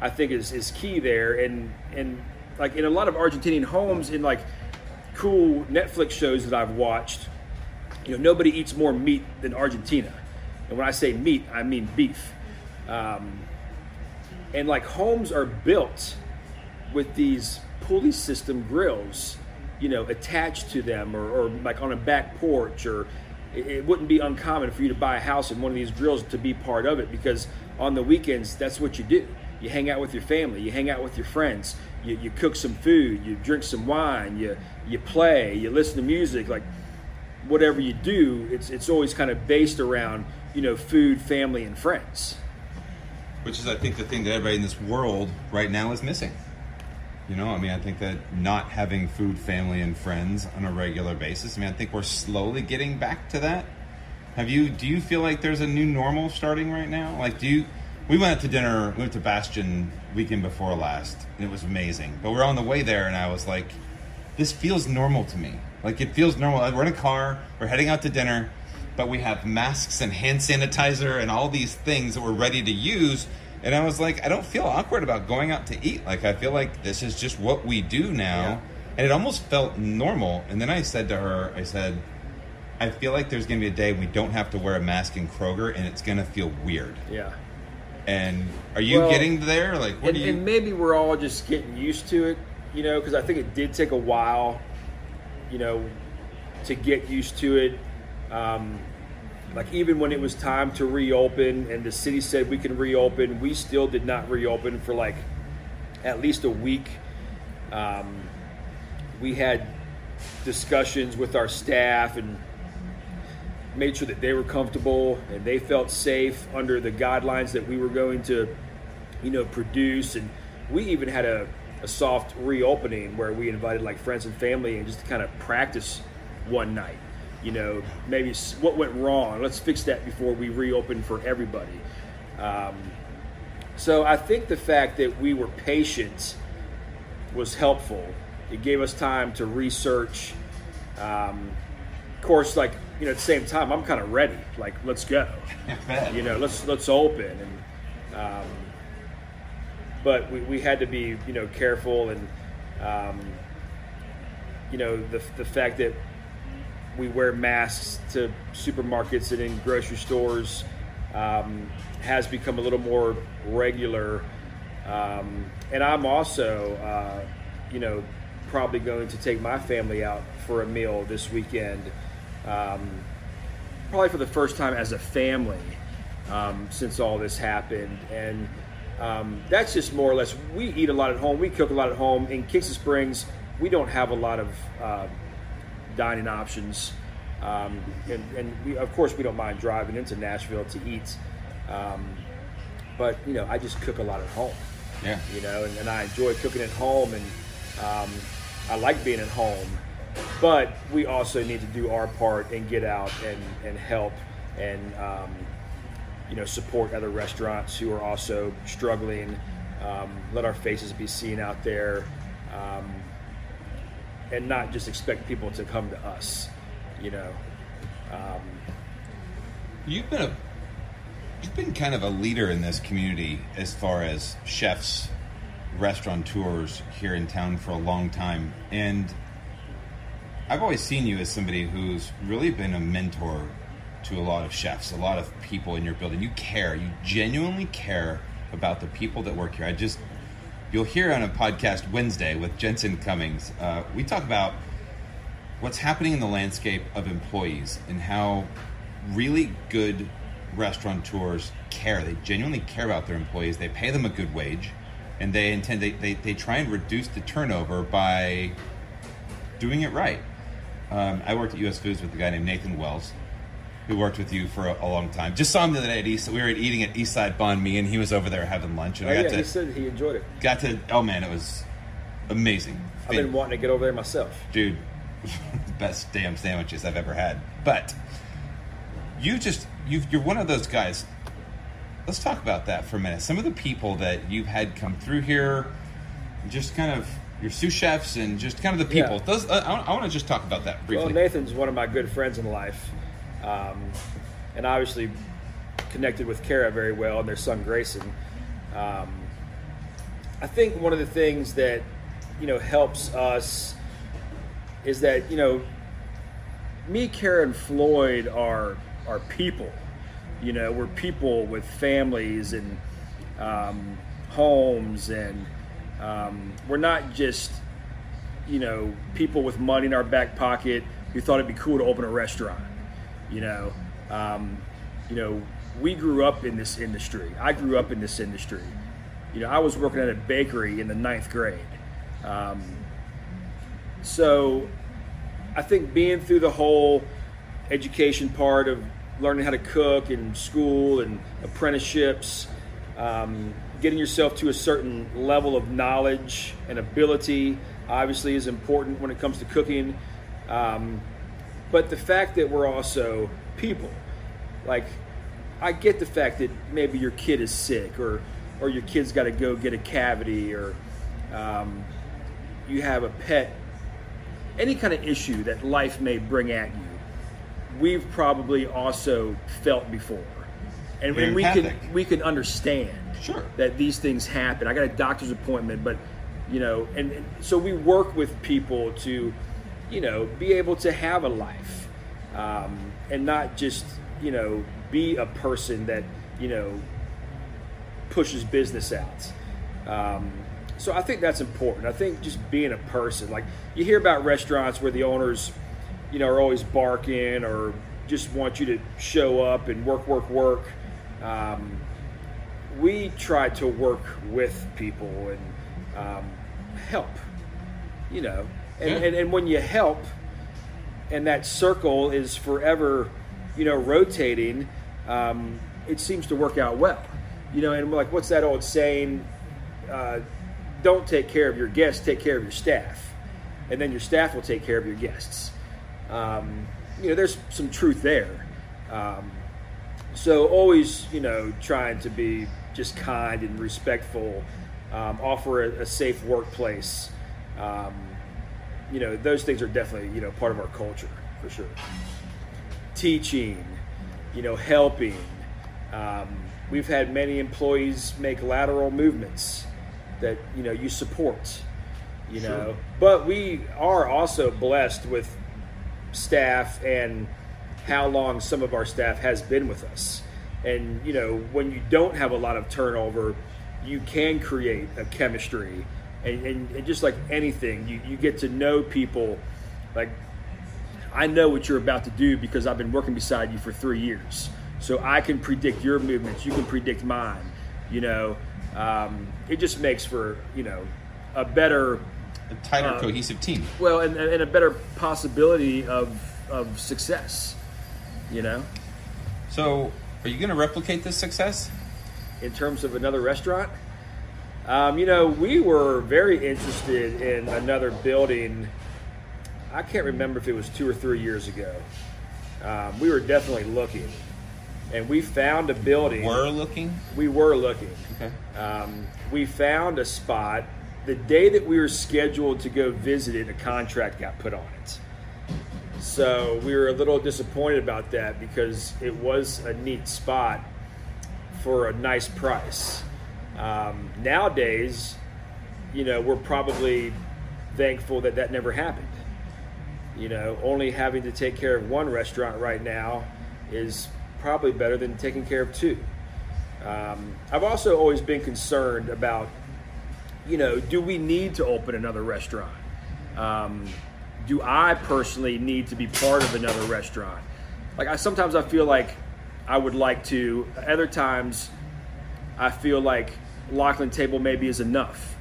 I think is, is key there. And and like in a lot of Argentinian homes, in like cool Netflix shows that I've watched, you know, nobody eats more meat than Argentina. And when I say meat, I mean beef. Um, and like homes are built with these pulley system grills, you know, attached to them or, or like on a back porch or it, it wouldn't be uncommon for you to buy a house and one of these grills to be part of it because on the weekends that's what you do. You hang out with your family, you hang out with your friends, you, you cook some food, you drink some wine, you you play, you listen to music, like whatever you do, it's it's always kind of based around, you know, food, family and friends. Which is I think the thing that everybody in this world right now is missing. You know, I mean, I think that not having food, family, and friends on a regular basis. I mean, I think we're slowly getting back to that. Have you? Do you feel like there's a new normal starting right now? Like, do you? We went out to dinner. We went to Bastion weekend before last, and it was amazing. But we're on the way there, and I was like, "This feels normal to me. Like, it feels normal. We're in a car. We're heading out to dinner, but we have masks and hand sanitizer and all these things that we're ready to use." And I was like, I don't feel awkward about going out to eat. Like, I feel like this is just what we do now. Yeah. And it almost felt normal. And then I said to her, I said, I feel like there's going to be a day we don't have to wear a mask in Kroger and it's going to feel weird. Yeah. And are you Well, getting there? Like, what and, do you. and maybe we're all just getting used to it, you know, because I think it did take a while, you know, to get used to it. Um, like even when it was time to reopen and the city said we can reopen, we still did not reopen for like at least a week. Um, we had discussions with our staff and made sure that they were comfortable and they felt safe under the guidelines that we were going to, you know, produce. And we even had a, a soft reopening where we invited like friends and family and just to kind of practice one night. You know, maybe what went wrong. Let's fix that before we reopen for everybody. Um, so I think the fact that we were patient was helpful. It gave us time to research. Um, of course, like you know, at the same time, I'm kind of ready. Like, let's go. You know, let's let's open. And um, but we, we had to be you know careful and um, you know the the fact that we wear masks to supermarkets and in grocery stores um, has become a little more regular. Um, and I'm also, uh, you know, probably going to take my family out for a meal this weekend. Um, probably for the first time as a family um, since all this happened. And um, that's just more or less, we eat a lot at home, we cook a lot at home. In Kingston Springs, we don't have a lot of uh, dining options. Um, and and we, of course, we don't mind driving into Nashville to eat. Um, but, you know, I just cook a lot at home yeah. you know, and, and I enjoy cooking at home, and um, I like being at home. But we also need to do our part and get out and, and help and um, you know support other restaurants who are also struggling. Um, let our faces be seen out there, um, and not just expect people to come to us. You know, um, You've been a you've been kind of a leader in this community as far as chefs, restaurateurs here in town for a long time, and I've always seen you as somebody who's really been a mentor to a lot of chefs, a lot of people in your building. You care, you genuinely care about the people that work here. I just you'll hear on a podcast Wednesday with Jensen Cummings. Uh, we talk about what's happening in the landscape of employees and how really good restaurateurs care. They genuinely care about their employees. They pay them a good wage, and they intend they, they, they try and reduce the turnover by doing it right. Um, I worked at U.S. Foods with a guy named Nathan Wells, who worked with you for a, a long time. Just saw him the other day at East. We were eating at Eastside Banh Mi, and he was over there having lunch, and oh, I got yeah, to he said he enjoyed it. got to. Oh man, it was amazing. I've been wanting to get over there myself. dude, best damn sandwiches I've ever had. But you just you you're one of those guys. Let's talk about that for a minute. Some of the people that you've had come through here, just kind of your sous chefs and just kind of the people. Yeah. Those, I, I want to just talk about that briefly. Well, Nathan's one of my good friends in life, um, and obviously connected with Kara very well and their son Grayson. Um, I think one of the things that you know helps us is that you know me, Kara, and Floyd are are people. You know, we're people with families and um, homes, and um, we're not just you know people with money in our back pocket who thought it'd be cool to open a restaurant. You know, um, you know, we grew up in this industry. I grew up in this industry. You know, I was working at a bakery in the ninth grade. Um, so I think being through the whole education part of learning how to cook and school and apprenticeships, um, getting yourself to a certain level of knowledge and ability obviously is important when it comes to cooking. Um, but the fact that we're also people, like I get the fact that maybe your kid is sick or or your kid's got to go get a cavity or um, you have a pet any kind of issue that life may bring at you, we've probably also felt before, and, we can we can understand Sure. that these things happen. I got a doctor's appointment, but you know, and, and so we work with people to, you know, be able to have a life, um, and not just you know be a person that you know pushes business out. Um, so I think that's important. I think just being a person, like you hear about restaurants where the owners, you know, are always barking or just want you to show up and work, work, work. Um, we try to work with people and um, help, you know, and, Yeah. and, and when you help, and that circle is forever, you know, rotating, um, it seems to work out well. You know, and like, what's that old saying? Uh, don't take care of your guests, take care of your staff. And then your staff will take care of your guests. Um, you know, there's some truth there. Um, so always, you know, trying to be just kind and respectful, um, offer a, a safe workplace. You know, those things are definitely, you know, part of our culture for sure. Teaching, you know, helping. Um, we've had many employees make lateral movements that, you know, you support, you know, but we are also blessed with staff and how long some of our staff has been with us. And you know, when you don't have a lot of turnover, you can create a chemistry. And, and, and just like anything, you, you get to know people. Like, I know what you're about to do because I've been working beside you for three years. So I can predict your movements, you can predict mine. You know, um, it just makes for, you know, a better A tighter, Uh, cohesive team. well, and, and a better possibility of of success. You know, So, are you going to replicate this success? in terms of another restaurant. Um, you know, we were very interested in another building. I can't remember if it was two or three years ago. Um, we were definitely looking, and we found a building. We're looking. We were looking. Okay. Um, we found a spot. The day that we were scheduled to go visit it, a contract got put on it. So we were a little disappointed about that because it was a neat spot for a nice price. Um, nowadays, you know, we're probably thankful that that never happened. You know, only having to take care of one restaurant right now is probably better than taking care of two. Um, I've also always been concerned about, you know, do we need to open another restaurant? Um, do I personally need to be part of another restaurant? Like, I sometimes I feel like I would like to. Other times, I feel like Lockeland Table maybe is enough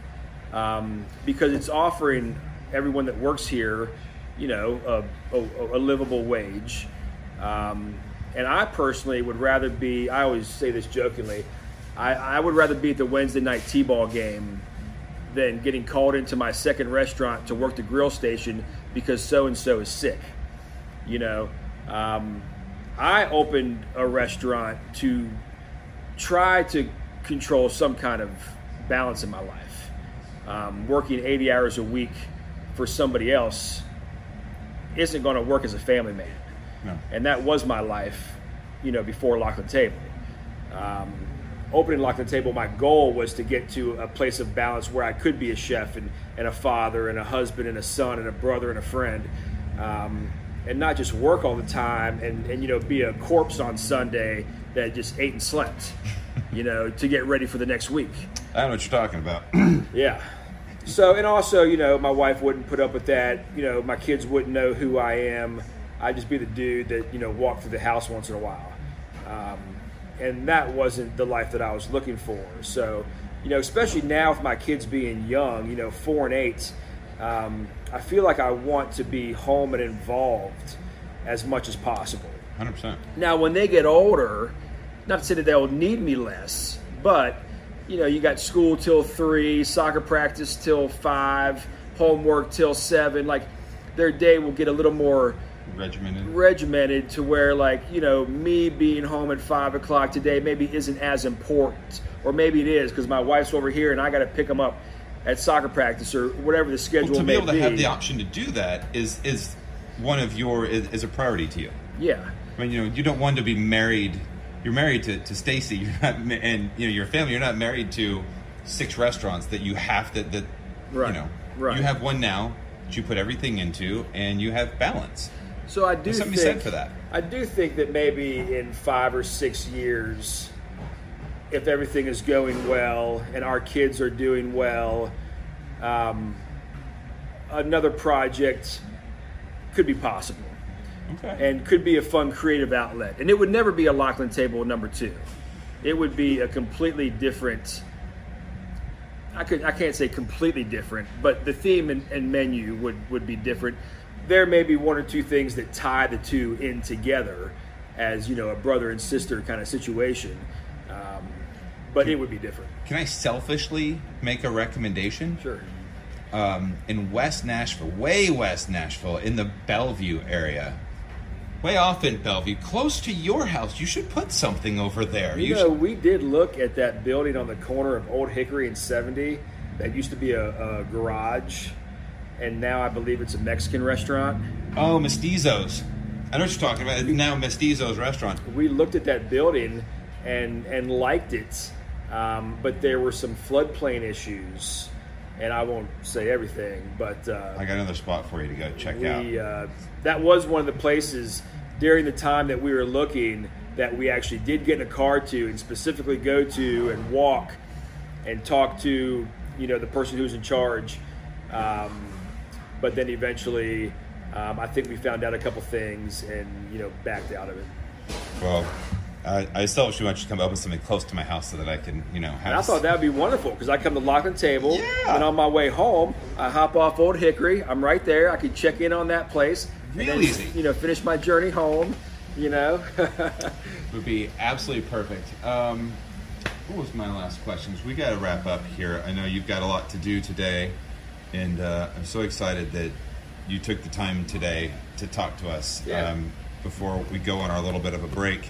um, because it's offering everyone that works here, you know, a, a, a livable wage. Um, and I personally would rather be, I always say this jokingly, I, I would rather be at the Wednesday night T ball game than getting called into my second restaurant to work the grill station because so and so is sick. You know, um, I opened a restaurant to try to control some kind of balance in my life. um, working 80 hours a week for somebody else isn't going to work as a family man. No. And that was my life, you know, before Lockeland Table. Um, opening Lockeland Table, my goal was to get to a place of balance where I could be a chef and, and a father and a husband and a son and a brother and a friend. Um, and not just work all the time and, and you know be a corpse on Sunday that just ate and slept, you know, to get ready for the next week. I don't know what you're talking about. Yeah. So, and also, you know, my wife wouldn't put up with that. You know, my kids wouldn't know who I am. I'd just be the dude that, you know, walked through the house once in a while. Um, and that wasn't the life that I was looking for. So, you know, especially now with my kids being young, you know, four and eight, um, I feel like I want to be home and involved as much as possible. 100%. Now, when they get older, not to say that they'll need me less, but you know, you got school till three, soccer practice till five, homework till seven. Like their day will get a little more Regimented. regimented to where, like, you know, me being home at five o'clock today maybe isn't as important, or maybe it is because my wife's over here and I got to pick them up at soccer practice or whatever the schedule Well, to be able to be. have the option to do that is is one of your is, is a priority to you. yeah, I mean, you know, you don't want to be married. You're married to, to Stacy. You're not, and you know your family. You're not married to six restaurants that you have to. That Right, you know, right. you have one now that you put everything into, and you have balance. So I do There's something think said for that. I do think that maybe in five or six years, if everything is going well and our kids are doing well, um, another project could be possible Okay. and could be a fun creative outlet. And it would never be a Lockeland table number two. It would be a completely different. I could I can't say completely different, but the theme and, and menu would would be different. There may be one or two things that tie the two in together, as you know, a brother and sister kind of situation. Um, but it would be different. Can I selfishly make a recommendation? Sure. um, in West Nashville, way West Nashville, in the Bellevue area, way off in Bellevue, close to your house. You should put something over there. You, You know, should- we did look at that building on the corner of Old Hickory and 70. That used to be a, a garage, and now I believe it's a Mexican restaurant. oh, Mestizos. I know what you're talking about. It's now Mestizos restaurant. We looked at that building and and liked it, um, but there were some floodplain issues, and I won't say everything, but uh, I got another spot for you to go check out. uh, that was one of the places during the time that we were looking that we actually did get in a car to and specifically go to and walk and talk to you know the person who's in charge um, but then eventually um, I think we found out a couple things and you know backed out of it Well, I, I still should want you to come up with something close to my house so that I can, you know, have. and I thought that would be wonderful because I come to Lockeland Table Yeah. and on my way home I hop off Old Hickory I'm right there I can check in on that place Real then, easy. you know finish my journey home you know would be absolutely perfect. Um, what was my last questions? We got to wrap up here. I know you've got a lot to do today, and uh, I'm so excited that you took the time today to talk to us Yeah. um, before we go on our little bit of a break.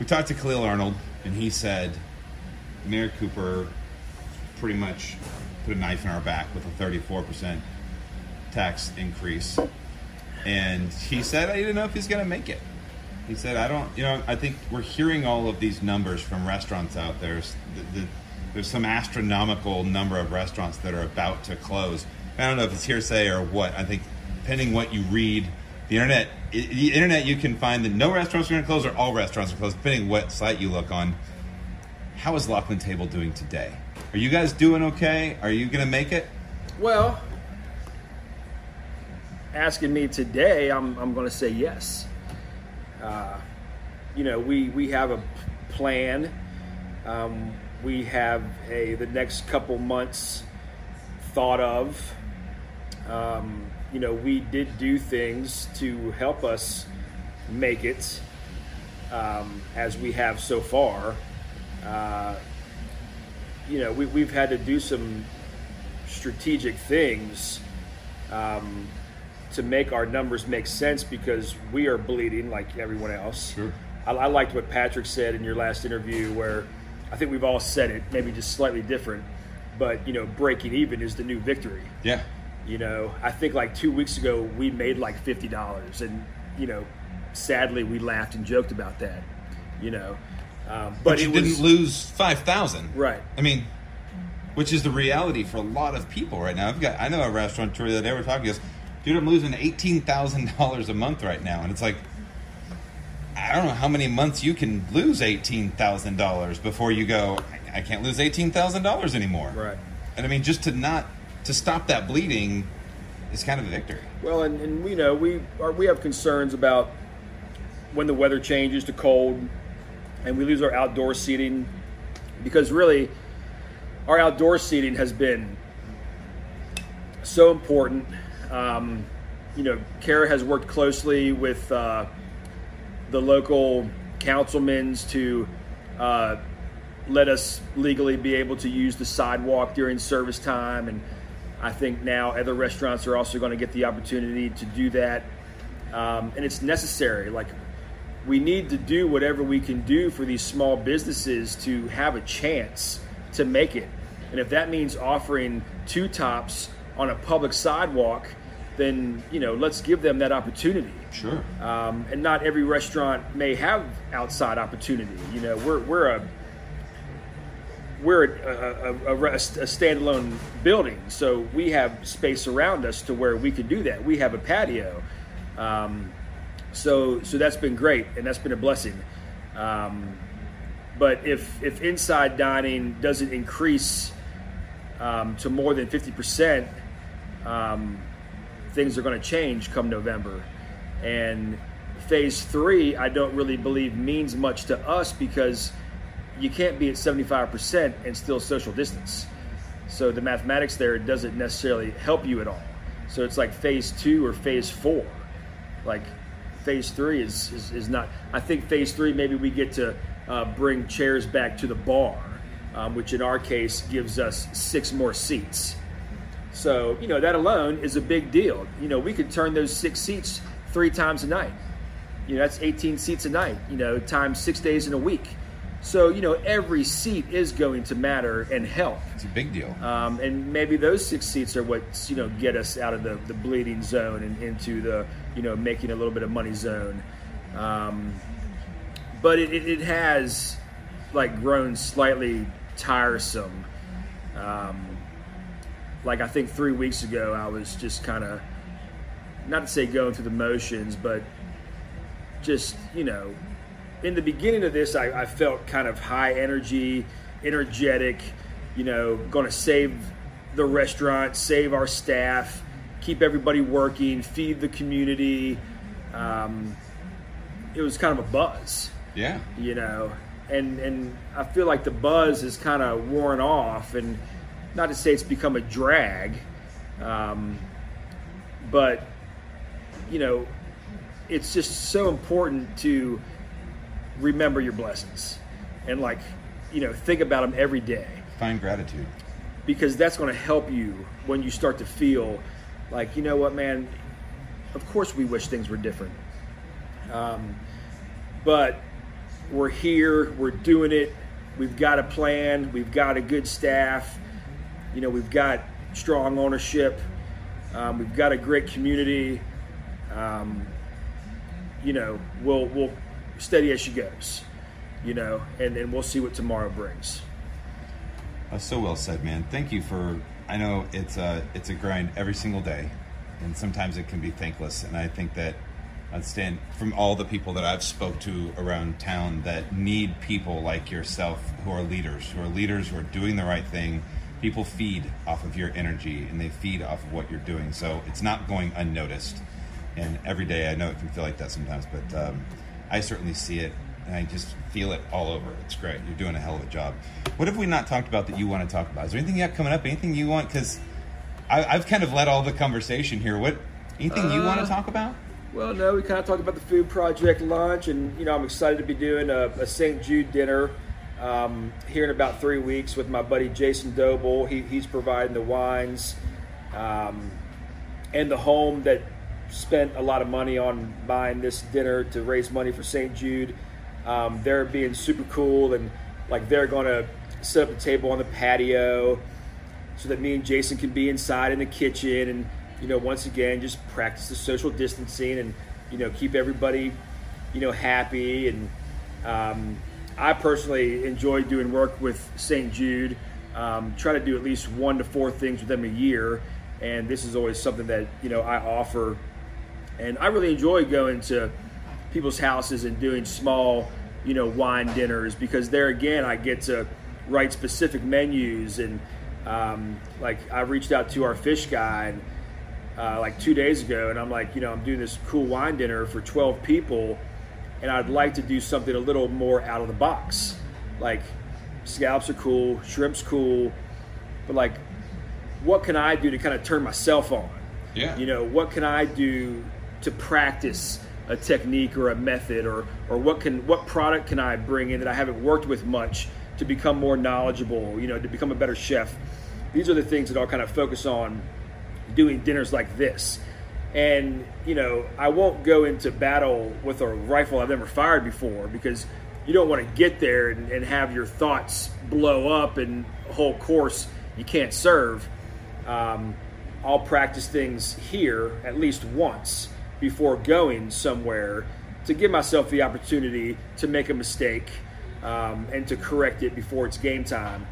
We talked to Kahlil Arnold, and he said Mayor Cooper pretty much put a knife in our back with a 34% tax increase. And he said, I didn't know if he's going to make it. He said, I don't, you know, I think we're hearing all of these numbers from restaurants out there. There's, the, the, there's some astronomical number of restaurants that are about to close. I don't know if it's hearsay or what. I think, depending what you read, the internet, the internet, you can find that no restaurants are going to close or all restaurants are closed, depending what site you look on. How is Lockeland Table doing today? Are you guys doing okay? Are you going to make it? Well, asking me today, I'm, I'm going to say yes. Uh, you know, we, we have a plan. Um, we have a the next couple months thought of. Um, you know, we did do things to help us make it, um, as we have so far. Uh, you know, we, we've had to do some strategic things um, to make our numbers make sense because we are bleeding like everyone else. Sure. I, I liked what Patrick said in your last interview, where I think we've all said it, maybe just slightly different. but you know, breaking even is the new victory. Yeah. You know, I think like two weeks ago we made like fifty dollars, and you know, sadly we laughed and joked about that. You know, um, but, But, you it didn't was, lose five thousand. Right. I mean, which is the reality for a lot of people right now. I've got I know a restaurateur that they were talking to us, dude, I'm losing eighteen thousand dollars a month right now, and it's like. I don't know how many months you can lose eighteen thousand dollars before you go. I, I can't lose eighteen thousand dollars anymore. Right. And I mean, just to not to stop that bleeding is kind of a victory. Well, and, and you know we are, we have concerns about when the weather changes to cold, and we lose our outdoor seating because really our outdoor seating has been so important. Um, you know, Kara has worked closely with uh, the local councilmen to uh, let us legally be able to use the sidewalk during service time, and I think now other restaurants are also going to get the opportunity to do that, um, and it's necessary. Like we need to do whatever we can do for these small businesses to have a chance to make it. And if that means offering two tops on a public sidewalk, then you know let's give them that opportunity. Sure. Um, and not every restaurant may have outside opportunity. You know, we're we're a we're a, a, a, a standalone building, so we have space around us to where we can do that. We have a patio, um, so so that's been great, and that's been a blessing. Um, but if if inside dining doesn't increase um, to more than fifty percent, um, things are going to change come November. And phase three, I don't really believe means much to us because you can't be at 75% and still social distance. So the mathematics there doesn't necessarily help you at all. So it's like phase two or phase four. Like phase three is, is, is not, I think phase three, maybe we get to uh, bring chairs back to the bar, um, which in our case gives us six more seats. So, you know, that alone is a big deal. You know, we could turn those six seats three times a night. You know, that's 18 seats a night, you know, times six days in a week. So, you know, every seat is going to matter and help. It's a big deal. Um, and maybe those six seats are what, you know, get us out of the, the bleeding zone and into the, you know, making a little bit of money zone. Um, but it, it, it has, like, grown slightly tiresome. Um, like I think three weeks ago, I was just kind of, not to say going through the motions, but just, you know, in the beginning of this, I, I felt kind of high energy, energetic, you know, going to save the restaurant, save our staff, keep everybody working, feed the community. Um, it was kind of a buzz, Yeah. you know, and and I feel like the buzz is kind of worn off, and not to say it's become a drag, um, but you know, it's just so important to remember your blessings and like you know think about them every day Find gratitude. because that's going to help you when you start to feel like you know what man of course we wish things were different um, but we're here we're doing it we've got a plan we've got a good staff you know we've got strong ownership um, we've got a great community um, you know we'll we'll steady as she goes you know and then we'll see what tomorrow brings Uh, so well said, man. Thank you for. I know it's a it's a grind every single day, and sometimes it can be thankless. And I think that I'd stand from all the people that I've spoke to around town that need people like yourself who are leaders, who are leaders who are doing the right thing. People feed off of your energy, and they feed off of what you're doing. So it's not going unnoticed. And every day, I know it can feel like that sometimes, but um, I certainly see it and I just feel it all over. It's great. You're doing a hell of a job. What have we not talked about that you want to talk about? Is there anything you got coming up? Anything you want? Because I've kind of led all the conversation here. What anything you want to talk about? Well, no, we kind of talked about the food project lunch, and you know, I'm excited to be doing a, a St. Jude dinner um, here in about three weeks with my buddy Jason Doble. He, he's providing the wines, um, and the home that spent a lot of money on buying this dinner to raise money for St. Jude. Um, they're being super cool, and like they're going to set up a table on the patio. so that me and Jason can be inside in the kitchen and you know once again just practice the social distancing and you know keep everybody you know happy and um, I personally enjoy doing work with St. Jude. Um, try to do at least one to four things with them a year, and this is always something that you know I offer. And I really enjoy going to people's houses and doing small, you know, wine dinners because there again I get to write specific menus and um, like I reached out to our fish guy and, uh, like two days ago, and I'm like, you know, I'm doing this cool wine dinner for 12 people and I'd like to do something a little more out of the box. Like scallops are cool, shrimp's cool, but like what can I do to kind of turn myself on? Yeah. You know, what can I do to practice a technique or a method or or what can what product can I bring in that I haven't worked with much to become more knowledgeable, you know, to become a better chef. These are the things that I'll kind of focus on doing dinners like this and you know I won't go into battle with a rifle I've never fired before because you don't want to get there and, and have your thoughts blow up and whole course you can't serve. Um, I'll practice things here at least once before going somewhere to give myself the opportunity to make a mistake um, and to correct it before it's game time.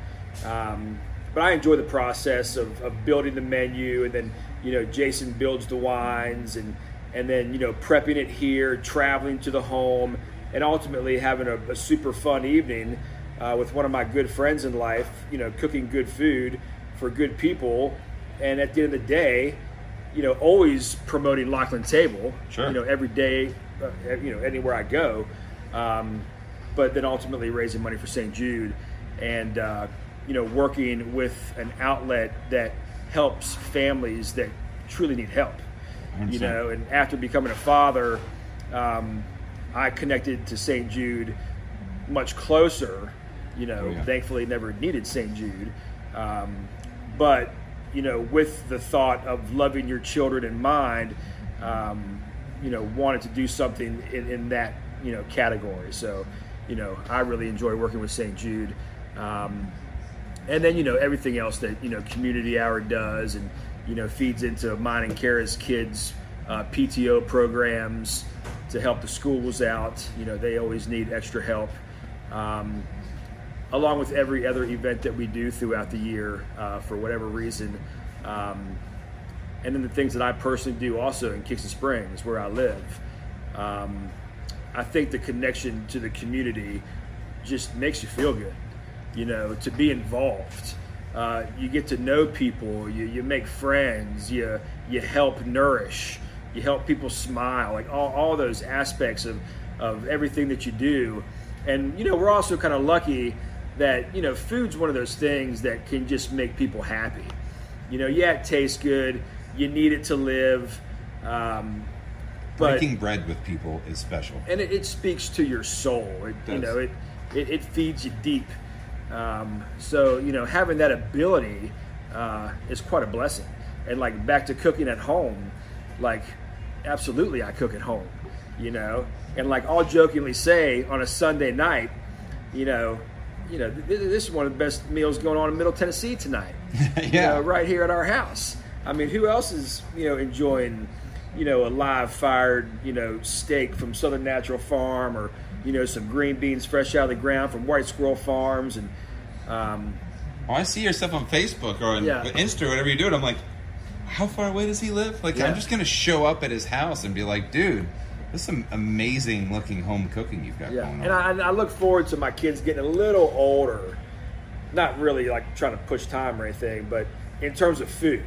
Um, but I enjoy the process of, of building the menu and then you know Jason builds the wines and and then you know prepping it here, traveling to the home, and ultimately having a, a super fun evening uh, with one of my good friends in life. You know, cooking good food for good people, and at the end of the day, you know, always promoting Lockeland Table. Sure. You know, every day, uh, you know, anywhere I go. Um, but then ultimately raising money for St. Jude, and uh, you know, working with an outlet that helps families that truly need help. You know, and after becoming a father, um, I connected to St. Jude much closer. You know, Oh, yeah. thankfully never needed St. Jude, um, but you know, with the thought of loving your children in mind, um, you know, wanted to do something in, in that you know category. So, you know, I really enjoy working with St. Jude. Um, and then you know everything else that you know community hour does and you know feeds into mine and kara's kids uh, pto programs to help the schools out. You know they always need extra help. Um, along with every other event that we do throughout the year uh, for whatever reason. Um, and then the things that i personally do also in Kingston springs where i live. Um, i think the connection to the community just makes you feel good you know, to be involved. Uh, you get to know people, you, you make friends, you you help nourish, you help people smile, like all, all those aspects of, of everything that you do. And you know, we're also kind of lucky that, you know, food's one of those things that can just make people happy. You know, yeah, it tastes good, you need it to live. Um, but Breaking bread with people is special. and it, it speaks to your soul. It, you does. know, it, it it feeds you deep. Um, so you know, having that ability uh, is quite a blessing. And like back to cooking at home, like absolutely, I cook at home. You know, and like I'll jokingly say on a Sunday night, you know, you know, this is one of the best meals going on in Middle Tennessee tonight. You Yeah. know, right here at our house. I mean, who else is you know enjoying, you know, a live fired you know steak from Southern Natural Farm or you know some green beans fresh out of the ground from White Squirrel Farms and um, Oh, I see your stuff on Facebook or on Yeah. Insta or whatever you do it. I'm like, how far away does he live? Like, Yeah. I'm just gonna show up at his house and be like, dude, this is some amazing looking home cooking you've got yeah. going on. And I, and I look forward to my kids getting a little older. Not really like trying to push time or anything, but in terms of food,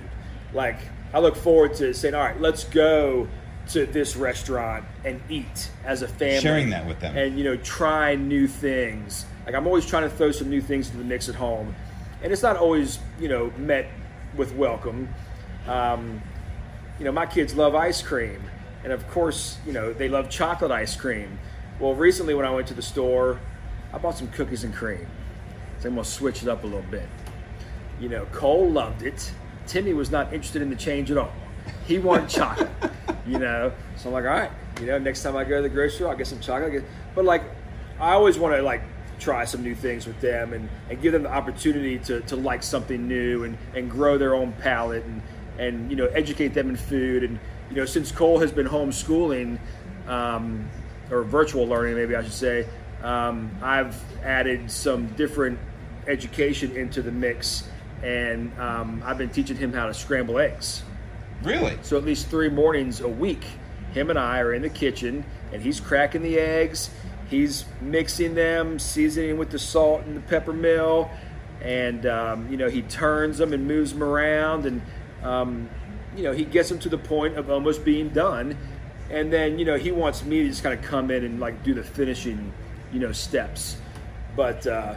like I look forward to saying, all right, let's go to this restaurant and eat as a family. Sharing that with them. And, you know, try new things. Like I'm always trying to throw some new things into the mix at home. And it's not always, you know, met with welcome. Um, you know, my kids love ice cream. And of course, you know, they love chocolate ice cream. Well, recently when I went to the store, I bought some cookies and cream. So I'm going to switch it up a little bit. You know, Cole loved it. Timmy was not interested in the change at all. He wanted chocolate, you know. So I'm like, all right, you know, next time I go to the grocery store, I'll get some chocolate. But like, I always want to like try some new things with them and, and give them the opportunity to, to like something new and, and grow their own palate and, and you know educate them in food and you know since Cole has been homeschooling um, or virtual learning maybe I should say um, I've added some different education into the mix and um, I've been teaching him how to scramble eggs Really? so at least three mornings a week, him and I are in the kitchen, and he's cracking the eggs. He's mixing them, seasoning with the salt and the pepper mill, and um, you know he turns them and moves them around, and um, you know he gets them to the point of almost being done, and then you know he wants me to just kind of come in and like do the finishing, you know, steps. But uh,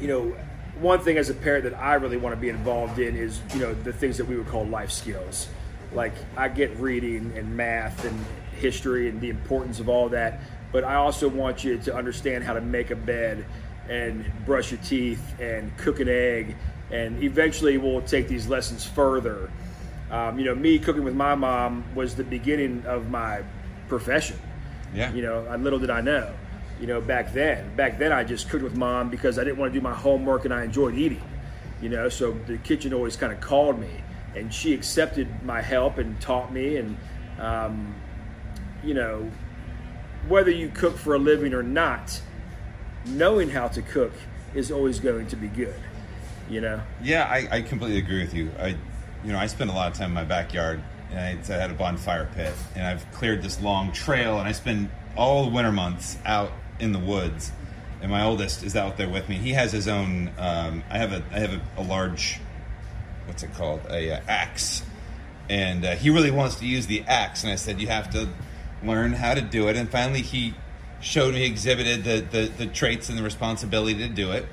you know, one thing as a parent that I really want to be involved in is, you know, the things that we would call life skills. Like I get reading and math and history and the importance of all that, but I also want you to understand how to make a bed and brush your teeth and cook an egg. And eventually we'll take these lessons further. Um, you know, me cooking with my mom was the beginning of my profession. Yeah. You know, little did I know. You know, back then, back then I just cooked with mom because I didn't want to do my homework and I enjoyed eating. You know, so the kitchen always kind of called me, and she accepted my help and taught me. And um, you know, whether you cook for a living or not, knowing how to cook is always going to be good. You know. Yeah, I, I completely agree with you. I, you know, I spend a lot of time in my backyard, and I, I had a bonfire pit, and I've cleared this long trail, and I spend all the winter months out in the woods. And my oldest is out there with me. He has his own. Um, I have a I have a, a large, what's it called? A uh, axe, and uh, he really wants to use the axe. And I said, you have to learn how to do it. And finally, he showed me, exhibited the, the, the traits and the responsibility to do it.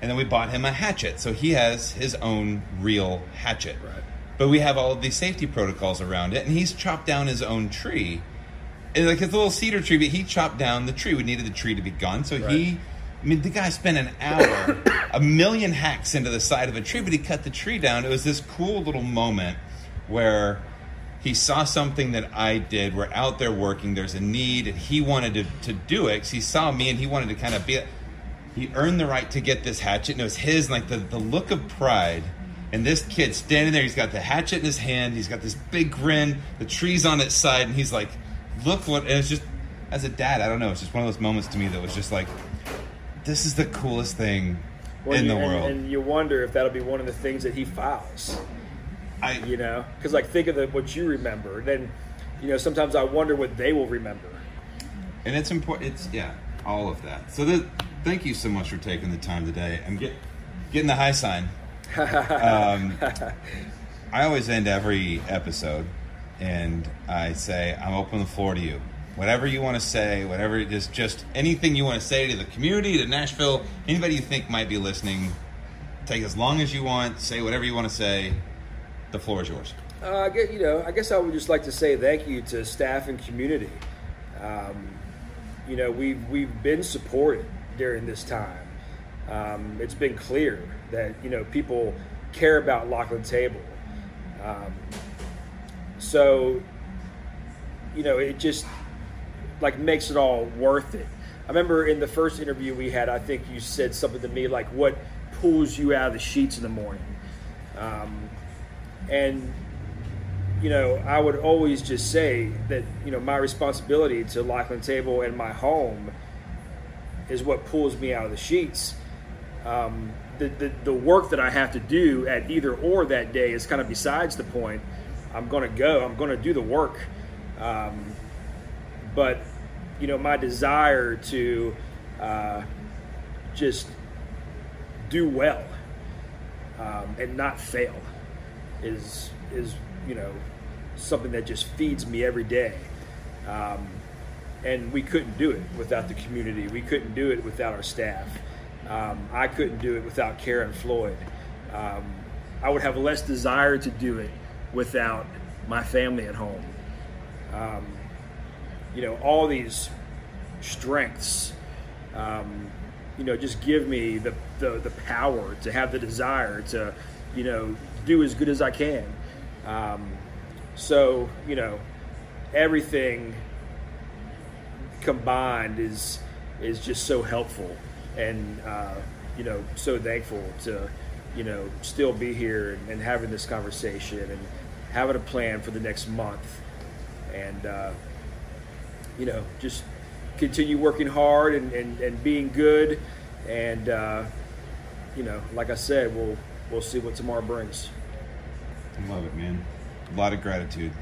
And then we bought him a hatchet. So he has his own real hatchet. Right. But we have all of these safety protocols around it. And he's chopped down his own tree. And like a little cedar tree, but he chopped down the tree. We needed the tree to be gone. So he, I mean, the guy spent an hour, a million hacks into the side of a tree, but he cut the tree down. It was this cool little moment where he saw something that I did. We're out there working. There's a need, and he wanted to, to do it because he saw me and he wanted to kind of be. He earned the right to get this hatchet, and it was his. And like the, the look of pride, and this kid standing there, he's got the hatchet in his hand. He's got this big grin. The tree's on its side, and he's like, "Look what!" And it's just, as a dad, I don't know. It's just one of those moments to me that was just like, "This is the coolest thing Well, in you- the and- world." And you wonder if that'll be one of the things that he files. I, You know, because like think of the, what you remember. Then, you know, sometimes I wonder what they will remember. and it's important. It's yeah, all of that. So the, thank you so much for taking the time today. I'm get, getting the high sign. um, I always end every episode, and I say I'm open the floor to you. Whatever you want to say, whatever it is, just anything you want to say to the community, to Nashville, anybody you think might be listening. Take as long as you want. Say whatever you want to say. The floor is yours. Uh, I guess you know. I guess I would just like to say thank you to staff and community. Um, you know, we've we've been supported during this time. Um, it's been clear that you know people care about Lockeland Table. Um, so, you know, it just like makes it all worth it. I remember in the first interview we had, I think you said something to me like, "What pulls you out of the sheets in the morning?" Um, and you know, I would always just say that you know my responsibility to Lockeland Table and my home is what pulls me out of the sheets. Um, the, the the work that I have to do at either or that day is kind of besides the point. I'm going to go. I'm going to do the work. Um, but you know, my desire to uh, just do well um, and not fail is is you know something that just feeds me every day. Um, and we couldn't do it without the community. We couldn't do it without our staff. Um, I couldn't do it without Karen Floyd. Um, I would have less desire to do it without my family at home. Um, you know, all these strengths, um, you know, just give me the, the, the power to have the desire to, you know, do as good as I can. Um, so, you know, everything combined is is just so helpful. and uh, you know, so thankful to you know still be here and, and, having this conversation and having a plan for the next month, and uh, you know, just continue working hard and, and, and being good, and uh, you know, like I said, we'll we'll see what tomorrow brings. I love it, man. A lot of gratitude.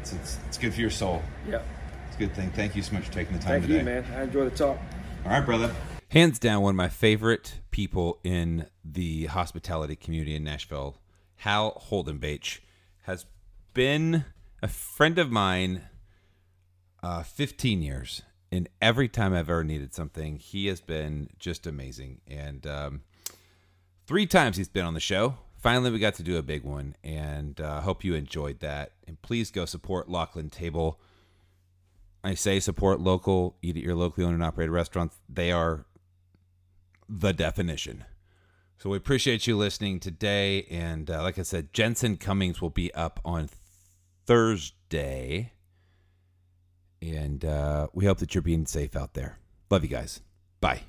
It's, it's, it's good for your soul. Yeah. It's a good thing. Thank you so much for taking the time Thank today. you, man. I enjoy the talk. All right, brother. Hands down, one of my favorite people in the hospitality community in Nashville, Hal Holden-Bache, has been a friend of mine uh, 15 years. And every time I've ever needed something, he has been just amazing. And um, three times he's been on the show. Finally, we got to do a big one, and uh, hope you enjoyed that. And please go support Lockeland Table. I say support local, eat at your locally owned and operated restaurants. They are the definition. So we appreciate you listening today. And uh, like I said, Jensen Cummings will be up on Thursday. And uh, we hope that you're being safe out there. Love you guys. Bye.